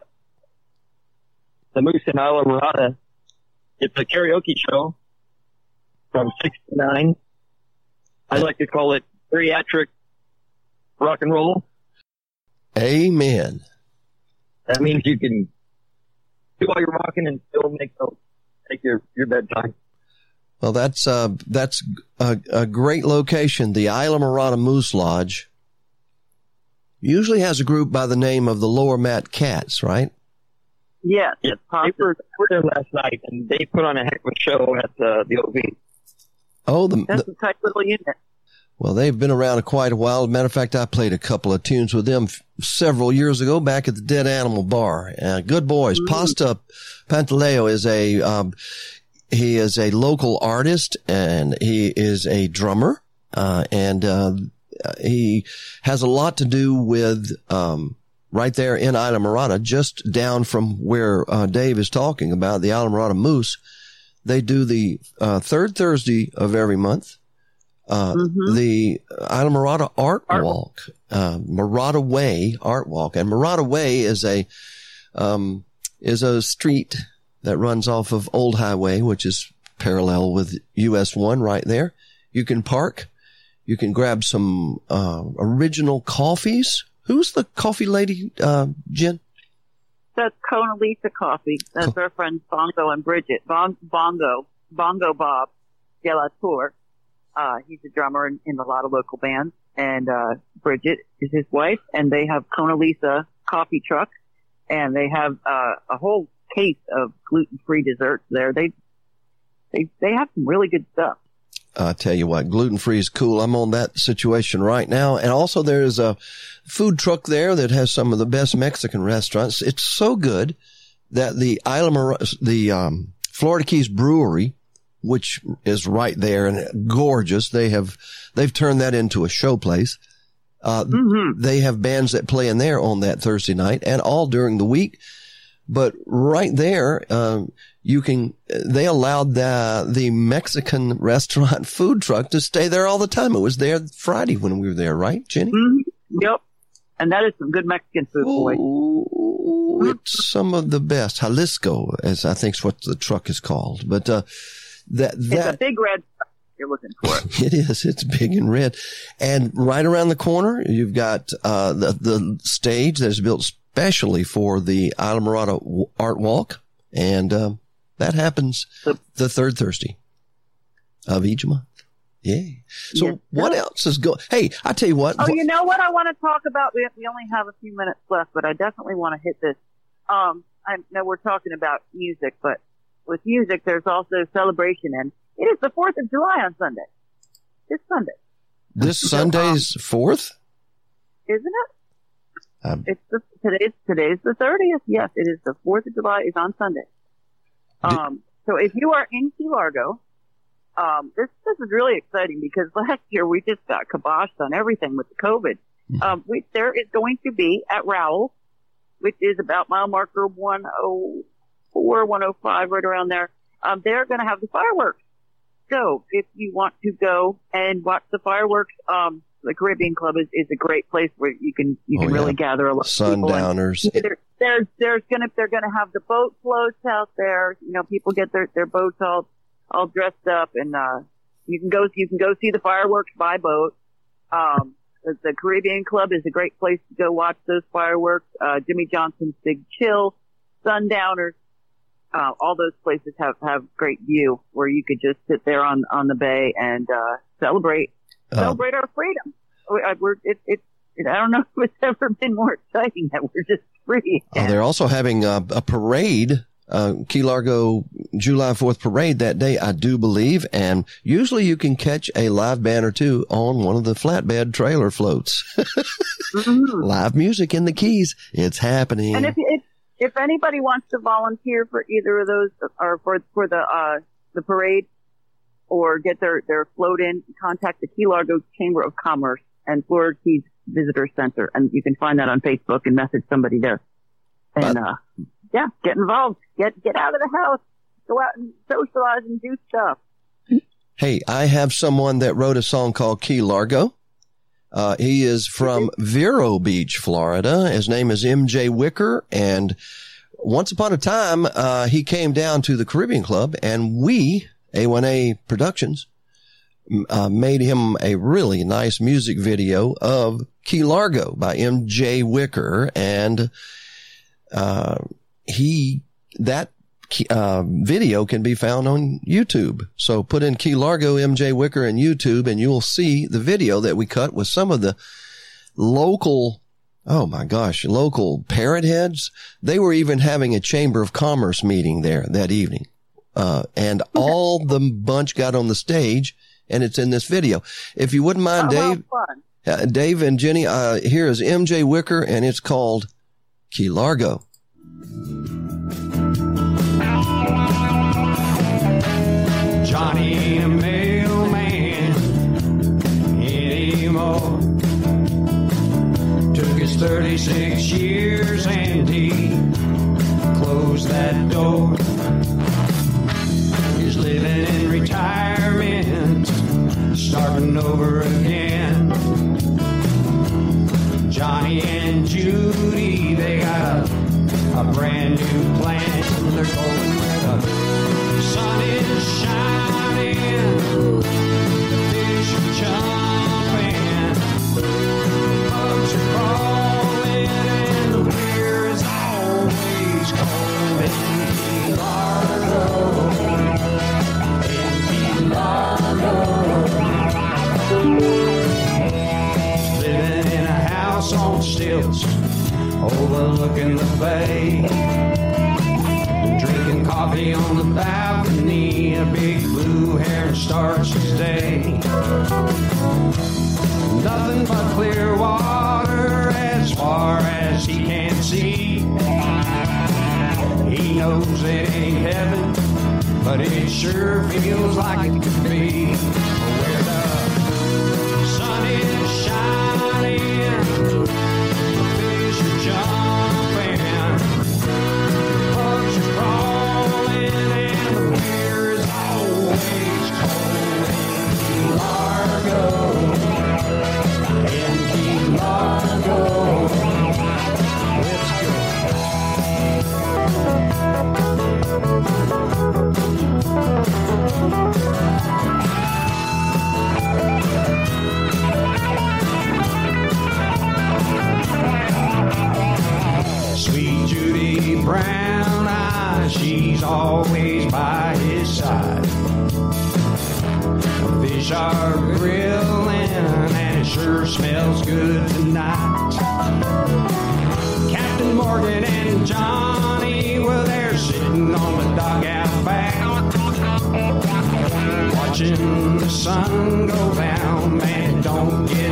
the Moose in Islamorada. it's a karaoke show from six to nine. I like to call it geriatric rock and roll. Amen. That means you can do all your rocking and still make the, take your, your bedtime. Well, that's uh, that's a, a great location. The Islamorada Moose Lodge usually has a group by the name of the Lower Mat Cats, right? Yes, Yes, they were, were there last night and they put on a heck of a show at uh, the OV. Oh, the, that's the a tight little unit. Well, they've been around quite a while. Matter of fact, I played a couple of tunes with them f- several years ago back at the Dead Animal Bar. Uh, good boys. Pasta Pantaleo is a um, he is a local artist and he is a drummer, uh, and uh, he has a lot to do with um, right there in Islamorada, just down from where uh, Dave is talking about the Islamorada Moose. They do the uh, third Thursday of every month. Uh, Mhm. the Islamorada Art, Art Walk, uh, Morada Way Art Walk, and Morada Way is a um, is a street that runs off of Old Highway, which is parallel with US One right there. You can park. You can grab some uh, original coffees. Who's the coffee lady, uh, Jen? That's Kona Lisa Coffee. That's our friends Bongo and Bridget. Bon- Bongo, Bongo Bob Gelatour. Uh, he's a drummer in, in a lot of local bands. And, uh, Bridget is his wife and they have Kona Lisa coffee truck and they have, uh, a whole case of gluten-free desserts there. They, they, they have some really good stuff. I tell you what, gluten free is cool. I'm on that situation right now. And also there's a food truck there that has some of the best Mexican restaurants. It's so good that the Isla Mar- the, um, Florida Keys Brewery, which is right there and gorgeous. They have, they've turned that into a show place. Uh, Mm-hmm. they have bands that play in there on that Thursday night and all during the week. But right there, um, you can, they allowed the, the Mexican restaurant food truck to stay there all the time. It was there Friday when we were there, right, Jenny? hmm Yep. And that is some good Mexican food, boy. It's some of the best. Jalisco, as I think is what the truck is called. But, uh, that, It's a big red you're looking for. It. It is. It's big and red. And right around the corner, you've got, uh, the, the stage that is built specially for the Islamorada Art Walk. And, um, that happens The- third Thursday of each month. Yeah. So Yes, what else is going? Hey, I tell you what. Oh, you know what I want to talk about? We, we only have a few minutes left, but I definitely want to hit this. Um, I know we're talking about music, but with music, there's also celebration, and it is the 4th of July on Sunday. This Sunday, this Sunday's fourth? isn't it? Um, It's the, today's, today's the 30th. Yes, it is the 4th of July is on Sunday. Did- Um, so if you are in Key Largo, um, this, this is really exciting because last year we just got kiboshed on everything with the COVID. Mhm. Um, we, there is going to be at Rowell, which is about mile marker 104, 105, right around there. Um, they're going to have the fireworks. So if you want to go and watch the fireworks, um, the Caribbean Club is, is a great place where you can, you Oh, can yeah. really gather a lot of people. Sundowners. there, there's there's gonna they're gonna have the boat floats out there. You know, people get their their boats all all dressed up, and uh, you can go you can go see the fireworks by boat. Um, the, the Caribbean Club is a great place to go watch those fireworks. Uh, Jimmy Johnson's Big Chill, Sundowners, uh, all those places have have great view where you could just sit there on on the bay and uh, celebrate Uh, celebrate our freedom. I- We're it, it, it, I don't know if it's ever been more exciting that we're just free. Uh, they're also having a, a parade, uh, Key Largo July 4th parade that day, I do believe. And usually you can catch a live band or two on one of the flatbed trailer floats. Mhm. live music in the Keys. It's happening. And if, if if anybody wants to volunteer for either of those or for for the uh the parade or get their their float in, contact the Key Largo Chamber of Commerce and Florida Keys Visitor Center, and you can find that on Facebook and message somebody there. And uh, yeah, get involved. Get get out of the house. Go out and socialize and do stuff. Hey, I have someone that wrote a song called Key Largo. Uh, he is from Vero Beach, Florida. His name is MJ Wicker and once upon a time, uh, he came down to the Caribbean Club and we, A1A Productions, uh, made him a really nice music video of Key Largo by MJ Wicker. And, uh, he, that, uh, video can be found on YouTube. So put in Key Largo MJ Wicker in YouTube and you'll see the video that we cut with some of the local Oh my gosh, local parrot heads. They were even having a chamber of commerce meeting there that evening. Uh, and all the bunch got on the stage and it's in this video. If you wouldn't mind, Oh, Dave, fun. uh, Dave and Jenny, uh, here is MJ Wicker and it's called Key Largo. Ain't a mailman anymore. Took his 36 years and he closed that door. He's living in retirement, starting over again. Johnny and Judy, they got a, a brand new plan. They're going where the sun is shining, the fish are jumping, bugs are crawling, and the beer is always cold in Largo. In. Living in a house on stilts, overlooking the bay. Drinking coffee on the balcony, a big blue heron starts his day. Nothing but clear water as far as he can see. He knows it ain't heaven, but it sure feels like it could be. Sun go down, man, don't get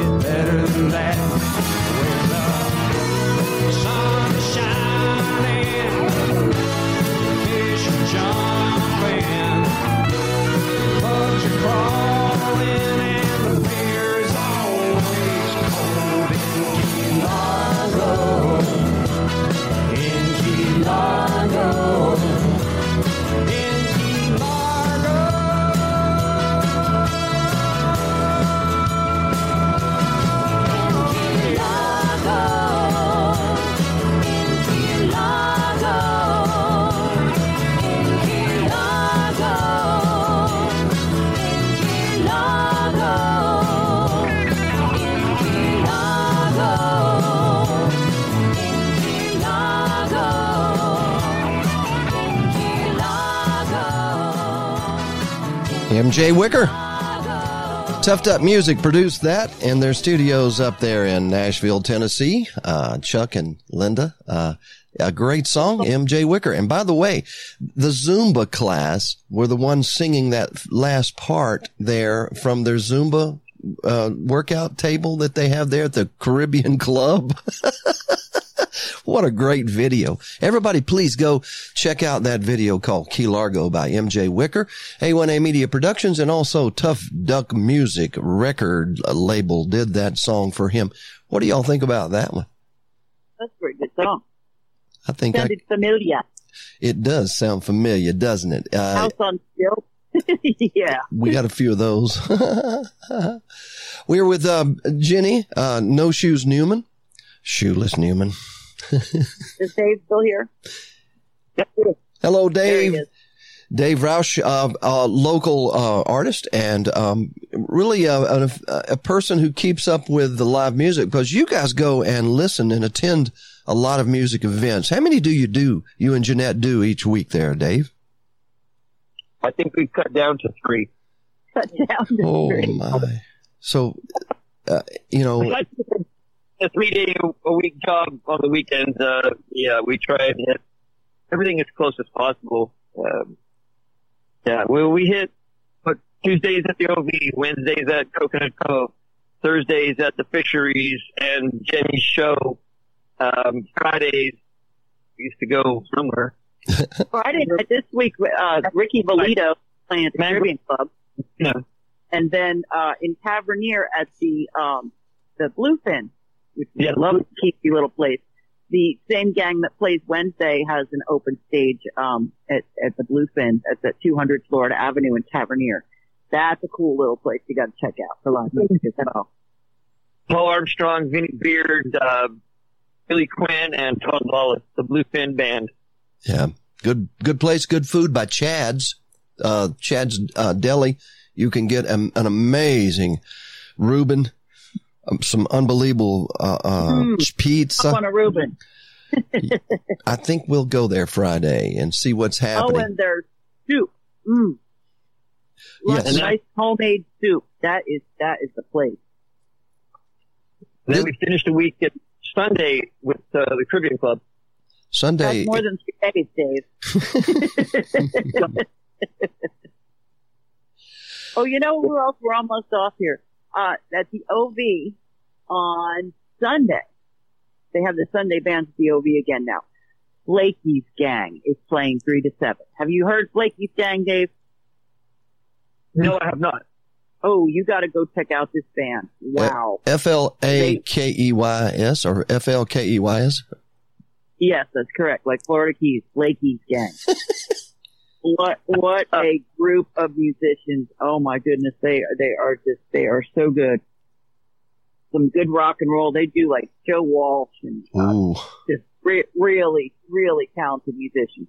MJ Wicker. Toughed Up Music produced that in their studios up there in Nashville, Tennessee. Uh, Chuck and Linda, uh, a great song, MJ Wicker. And by the way, the Zumba class were the ones singing that last part there from their Zumba uh, workout table that they have there at the Caribbean Club. What a great video. Everybody please go check out that video called Key Largo by MJ Wicker. A1A Media Productions and also Tough Duck Music record label did that song for him. What do y'all think about that one? That's a very good song. I think I, Sounded familiar. it does sound familiar, doesn't it? Uh, House on stilts. yeah. we got a few of those. We're with uh, Jenny, uh, No Shoes Newman, Shoeless Newman. Is Dave still here? Hello, There he Dave. Dave Roush, uh, a local uh, artist and um, really a, a, a person who keeps up with the live music because you guys go and listen and attend a lot of music events. How many do you do, you and Jeanette do each week there, Dave? I think we've cut down to three. Cut down the Oh, my. So, uh, you know, a three day a week job on the weekends. Uh, yeah, we try and hit everything as close as possible. Um, yeah, well, we hit but Tuesdays at the OV, Wednesdays at Coconut Cove, Thursdays at the Fisheries and Jenny's show. Um, Fridays we used to go somewhere. Friday night this week, uh, Ricky Valito playing at the Remember- Caribbean Club, Yeah. and then uh, in Tavernier at the um, the Bluefin, which is Yeah. a lovely, keepy little place. The same gang that plays Wednesday has an open stage um, at at the Bluefin at the 200 Florida Avenue in Tavernier. That's a cool little place you got to check out for live music as well. Paul Armstrong, Vinnie Beard, uh, Billy Quinn, and Todd Wallace, the Bluefin Band. yeah, good, good place, good food by Chad's, uh, Chad's, uh, Deli. You can get an, an amazing Reuben, some unbelievable, uh, uh, Mm. pizza. Up on a Reuben. I think we'll go there Friday and see what's happening. Oh, and there's soup. Mm. Like Yes. nice homemade soup. That is that is the place. And then we finished a week at Sunday with uh, the Caribbean Club. Sunday. That's more than three days, Dave. oh, you know who else? We're almost off here. Uh, at the OV on Sunday. They have the Sunday bands at the OV again now. Blakey's Gang is playing three to seven. Have you heard Blakey's Gang, Dave? No, I have not. Oh, you got to go check out this band. Wow. F L A K E Y S or F L K E Y S. Yes, that's correct. Like Florida Keys, Blakey's gang. what what a group of musicians! Oh my goodness, they they are just they are so good. Some good rock and roll. They do like Joe Walsh and uh, just re- really really talented musicians.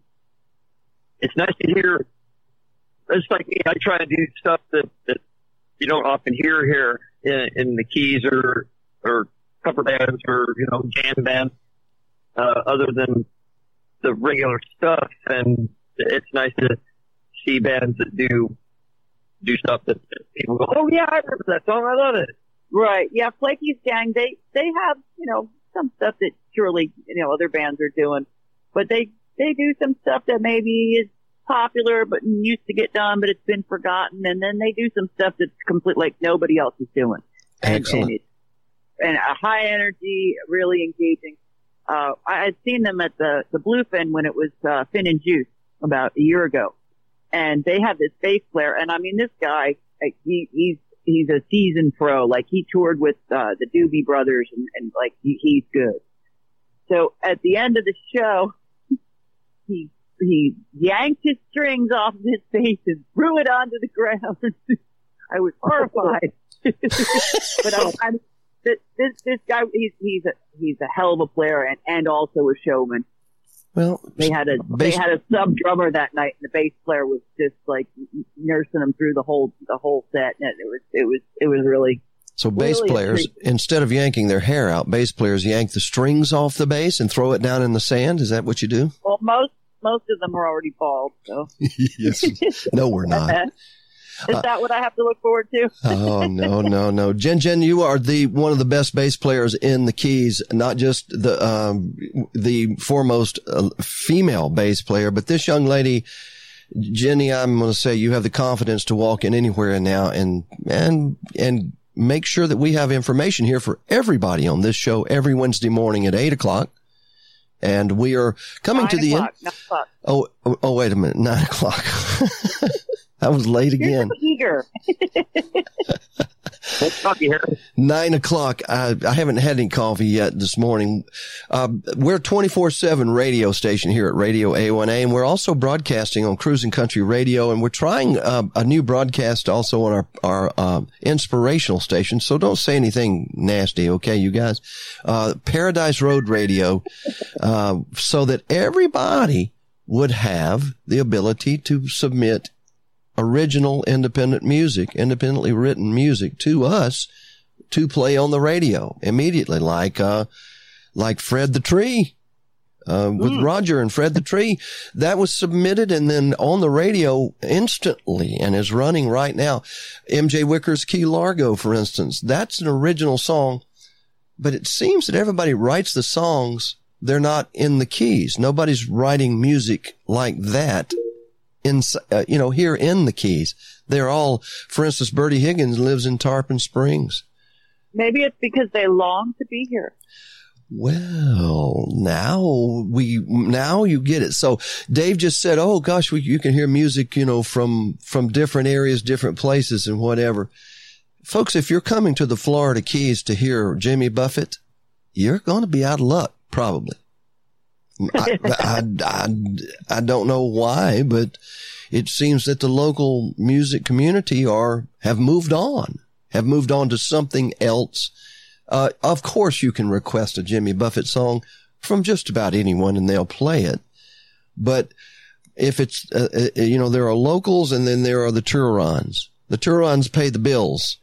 It's nice to hear. It's like me. I try to do stuff that, that you don't often hear here in, in the Keys or or cover bands or you know jam bands. Uh, other than the regular stuff, and it's nice to see bands that do do stuff that, that people go, "Oh yeah, I remember that song. I love it." Right? Yeah, Blakey's gang. They they have you know some stuff that surely you know other bands are doing, but they they do some stuff that maybe is popular but used to get done, but it's been forgotten, and then they do some stuff that's complete like nobody else is doing. And, Excellent. And, it's, and a high energy, really engaging. Uh, I had seen them at the the Bluefin when it was uh, Fin and Juice about a year ago, and they had this bass player, and I mean this guy, he he's he's a seasoned pro. Like he toured with uh, the Doobie Brothers, and, and like he, he's good. So at the end of the show, he he yanked his strings off of his bass and threw it onto the ground. I was horrified. but I, I'm this this this guy he's he's a he's a hell of a player and and also a showman. Well, They had a Bass- they had a sub drummer that night, and the bass player was just like nursing them through the whole the whole set, and it was it was it was really so bass really players, instead of yanking their hair out, bass players yank the strings off the bass and throw it down in the sand. Is that what you do? well most most of them are already bald. So yes. No, we're not. is that what I have to look forward to? Oh no, no, no. Jen Jen, you are the one of the best bass players in the keys, not just the um the foremost uh, female bass player, but this young lady Jenny, I'm going to say you have the confidence to walk in anywhere now and and and make sure that we have information here for everybody on this show every Wednesday morning at eight o'clock. And we are coming Nine to the end. o'clock, nine o'clock. Oh, oh, oh, wait a minute. Nine o'clock. I was late You're again. so eager. Let's talk here. nine o'clock. I, I haven't had any coffee yet this morning. Uh, we're 24-7 radio station here at Radio A1A, and we're also broadcasting on Cruising Country Radio, and we're trying uh, a new broadcast also on our, our uh, inspirational station, so don't say anything nasty, okay, you guys? Uh, Paradise Road Radio, uh, so that everybody would have the ability to submit original independent music, independently written music to us to play on the radio immediately, like, uh, like Fred the Tree. Uh, with Roger and Fred the Tree, that was submitted and then on the radio instantly and is running right now. MJ Wicker's Key Largo, for instance, that's an original song, but it seems that everybody writes the songs. They're not in the keys. Nobody's writing music like that in, uh, you know, here in the keys. They're all, for instance, Bertie Higgins lives in Tarpon Springs. Maybe it's because they long to be here. Well, now we, now you get it. So Dave just said, Oh gosh, we, you can hear music, you know, from, from different areas, different places and whatever. Folks, if you're coming to the Florida Keys to hear Jimmy Buffett, you're going to be out of luck, probably. I, I, I, I don't know why, but it seems that the local music community are, have moved on, have moved on to something else. Uh, of course you can request a Jimmy Buffett song from just about anyone and they'll play it. But if it's, uh, uh, you know, there are locals and then there are the Tourons. The Tourons pay the bills.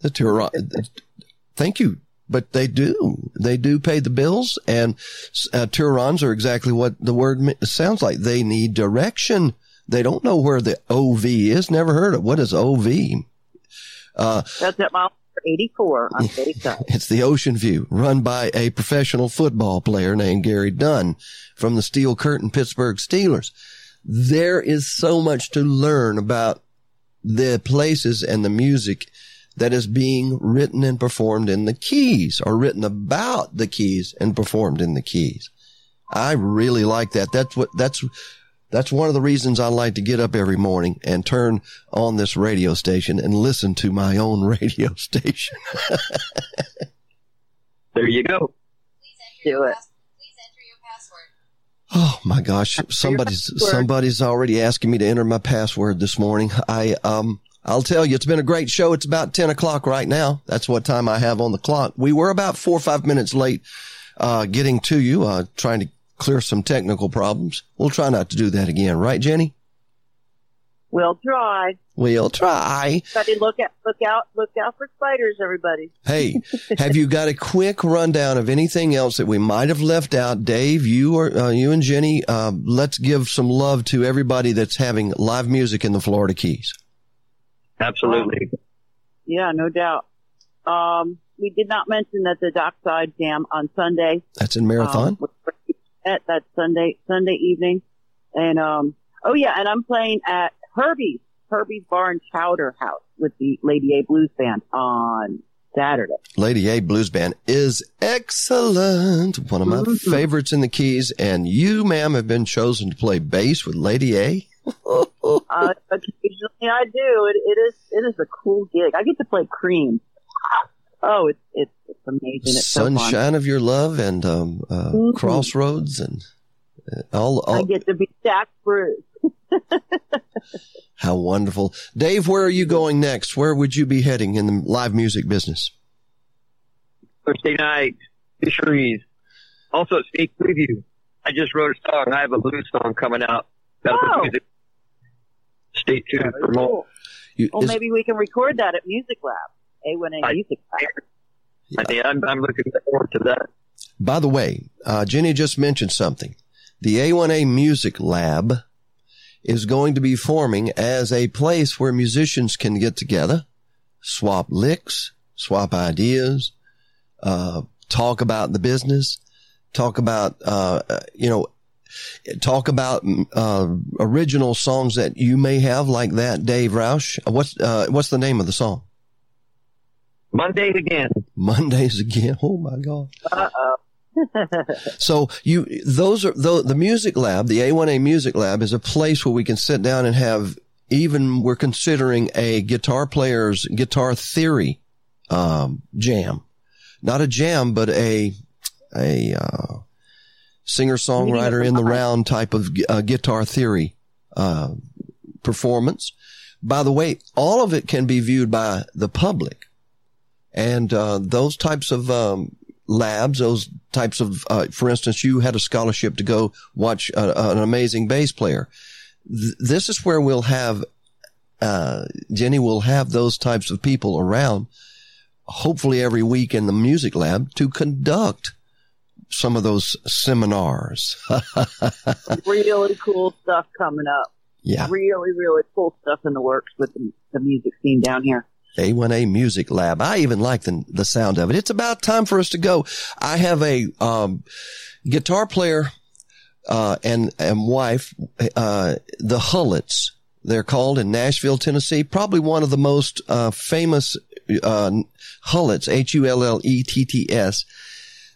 The Touron, thank you. But they do. They do pay the bills and uh, Tourons are exactly what the word sounds like. They need direction. They don't know where the OV is. Never heard of what is OV. Uh, That's at mile 84 on 85. It's the Ocean View, run by a professional football player named Gary Dunn from the Steel Curtain Pittsburgh Steelers. There is so much to learn about the places and the music that is being written and performed in the keys or written about the keys and performed in the keys. I really like that. That's what, that's, that's one of the reasons I like to get up every morning and turn on this radio station and listen to my own radio station. There you go. Do it. Oh my gosh. Somebody's, somebody's already asking me to enter my password this morning. I, um, I'll tell you, it's been a great show. It's about 10 o'clock right now. That's what time I have on the clock. We were about four or five minutes late, uh, getting to you, uh, trying to clear some technical problems. We'll try not to do that again. Right, Jenny? We'll try. We'll try. Everybody look at look out look out for spiders, everybody. Hey, have you got a quick rundown of anything else that we might have left out? Dave, you or uh, you and Jenny, uh, let's give some love to everybody that's having live music in the Florida Keys. Absolutely. Yeah, no doubt. Um, we did not mention that the Dockside Jam on Sunday. That's in Marathon. Um, at that Sunday Sunday evening, and um, oh yeah, and I'm playing at Herbie's Herbie's Bar and Chowder House with the Lady A Blues Band on Saturday. Lady A Blues Band is excellent. One of my Mhm. favorites in the Keys. And you, ma'am, have been chosen to play bass with Lady A. Uh, occasionally I do. It, it is it is a cool gig. I get to play Cream. Oh, it's it's, it's amazing. It's so. Sunshine of Your Love and um, uh, Mhm. Crossroads and uh, all. I get to be Jack Bruce. how wonderful. Dave, where are you going next? Where would you be heading in the live music business? Thursday night, fisheries. Also, sneak preview. I just wrote a song. I have a blues song coming out. That'll be Oh. music. Stay tuned Very for more. cool. You, Well, is- maybe we can record that at Music Lab. A1A I- Music Lab. I mean, I'm, I'm looking forward to that. By the way, uh, Jenny just mentioned something. The A1A Music Lab is going to be forming as a place where musicians can get together, swap licks, swap ideas, uh, talk about the business, talk about, uh, uh, you know, talk about, uh, original songs that you may have like that, Dave Roush. What's, uh, what's the name of the song? Mondays again. Mondays again. Oh my God. Uh oh. So you, those are, the, the music lab, the A1A music lab is a place where we can sit down and have even, we're considering a guitar player's guitar theory, um, jam. Not a jam, but a, a, uh, singer songwriter in the round type of uh, guitar theory, uh, performance. By the way, all of it can be viewed by the public. And, uh, those types of, um, labs, those types of, uh, for instance, you had a scholarship to go watch a, an amazing bass player. Th- this is where we'll have, uh, Jenny will have those types of people around, hopefully every week in the music lab to conduct some of those seminars. really cool stuff coming up. yeah. Really, really cool stuff in the works with the, the music scene down here. A1A Music Lab. I even like the, the sound of it. It's about time for us to go. I have a, um, guitar player, uh, and, and wife, uh, the Hullets. They're called in Nashville, Tennessee. Probably one of the most, uh, famous, uh, Hullets, H-U-L-L-E-T-T-S.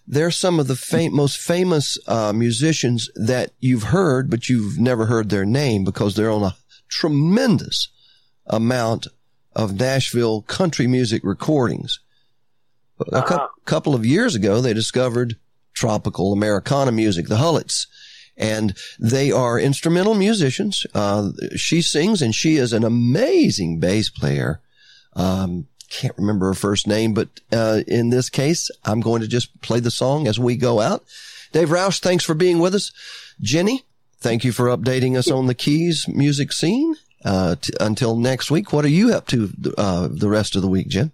They're some of the fam- most famous, uh, musicians that you've heard, but you've never heard their name because they're on a tremendous amount of Nashville country music recordings. A Uh-huh. couple of years ago, they discovered tropical Americana music, the Hullets, and they are instrumental musicians. Uh, she sings and she is an amazing bass player. Um, can't remember her first name, but, uh, in this case, I'm going to just play the song as we go out. Dave Roush, thanks for being with us. Jenny, thank you for updating us on the Keys music scene. Uh, t- until next week, what are you up to, uh, the rest of the week, Jen?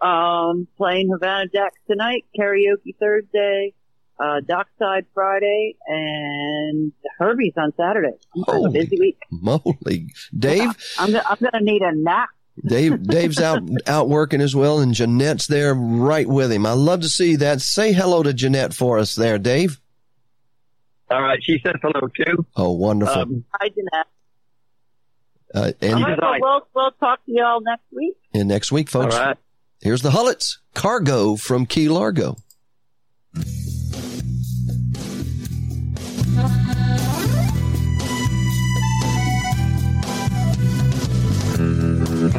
Um, playing Havana Jacks tonight, karaoke Thursday, uh, Dockside Friday, and Herbie's on Saturday. A Holy busy week. Moly. Dave, I'm gonna, I'm gonna need a nap. Dave, Dave's out, out working as well and Jeanette's there right with him. I love to see that. Say hello to Jeanette for us there, Dave. All right. She says hello too. Oh, wonderful. Um, Hi, Jeanette. uh, and, All right, well, we'll, we'll talk to y'all next week. and next week, folks, right. here's the Hullets cargo from Key Largo.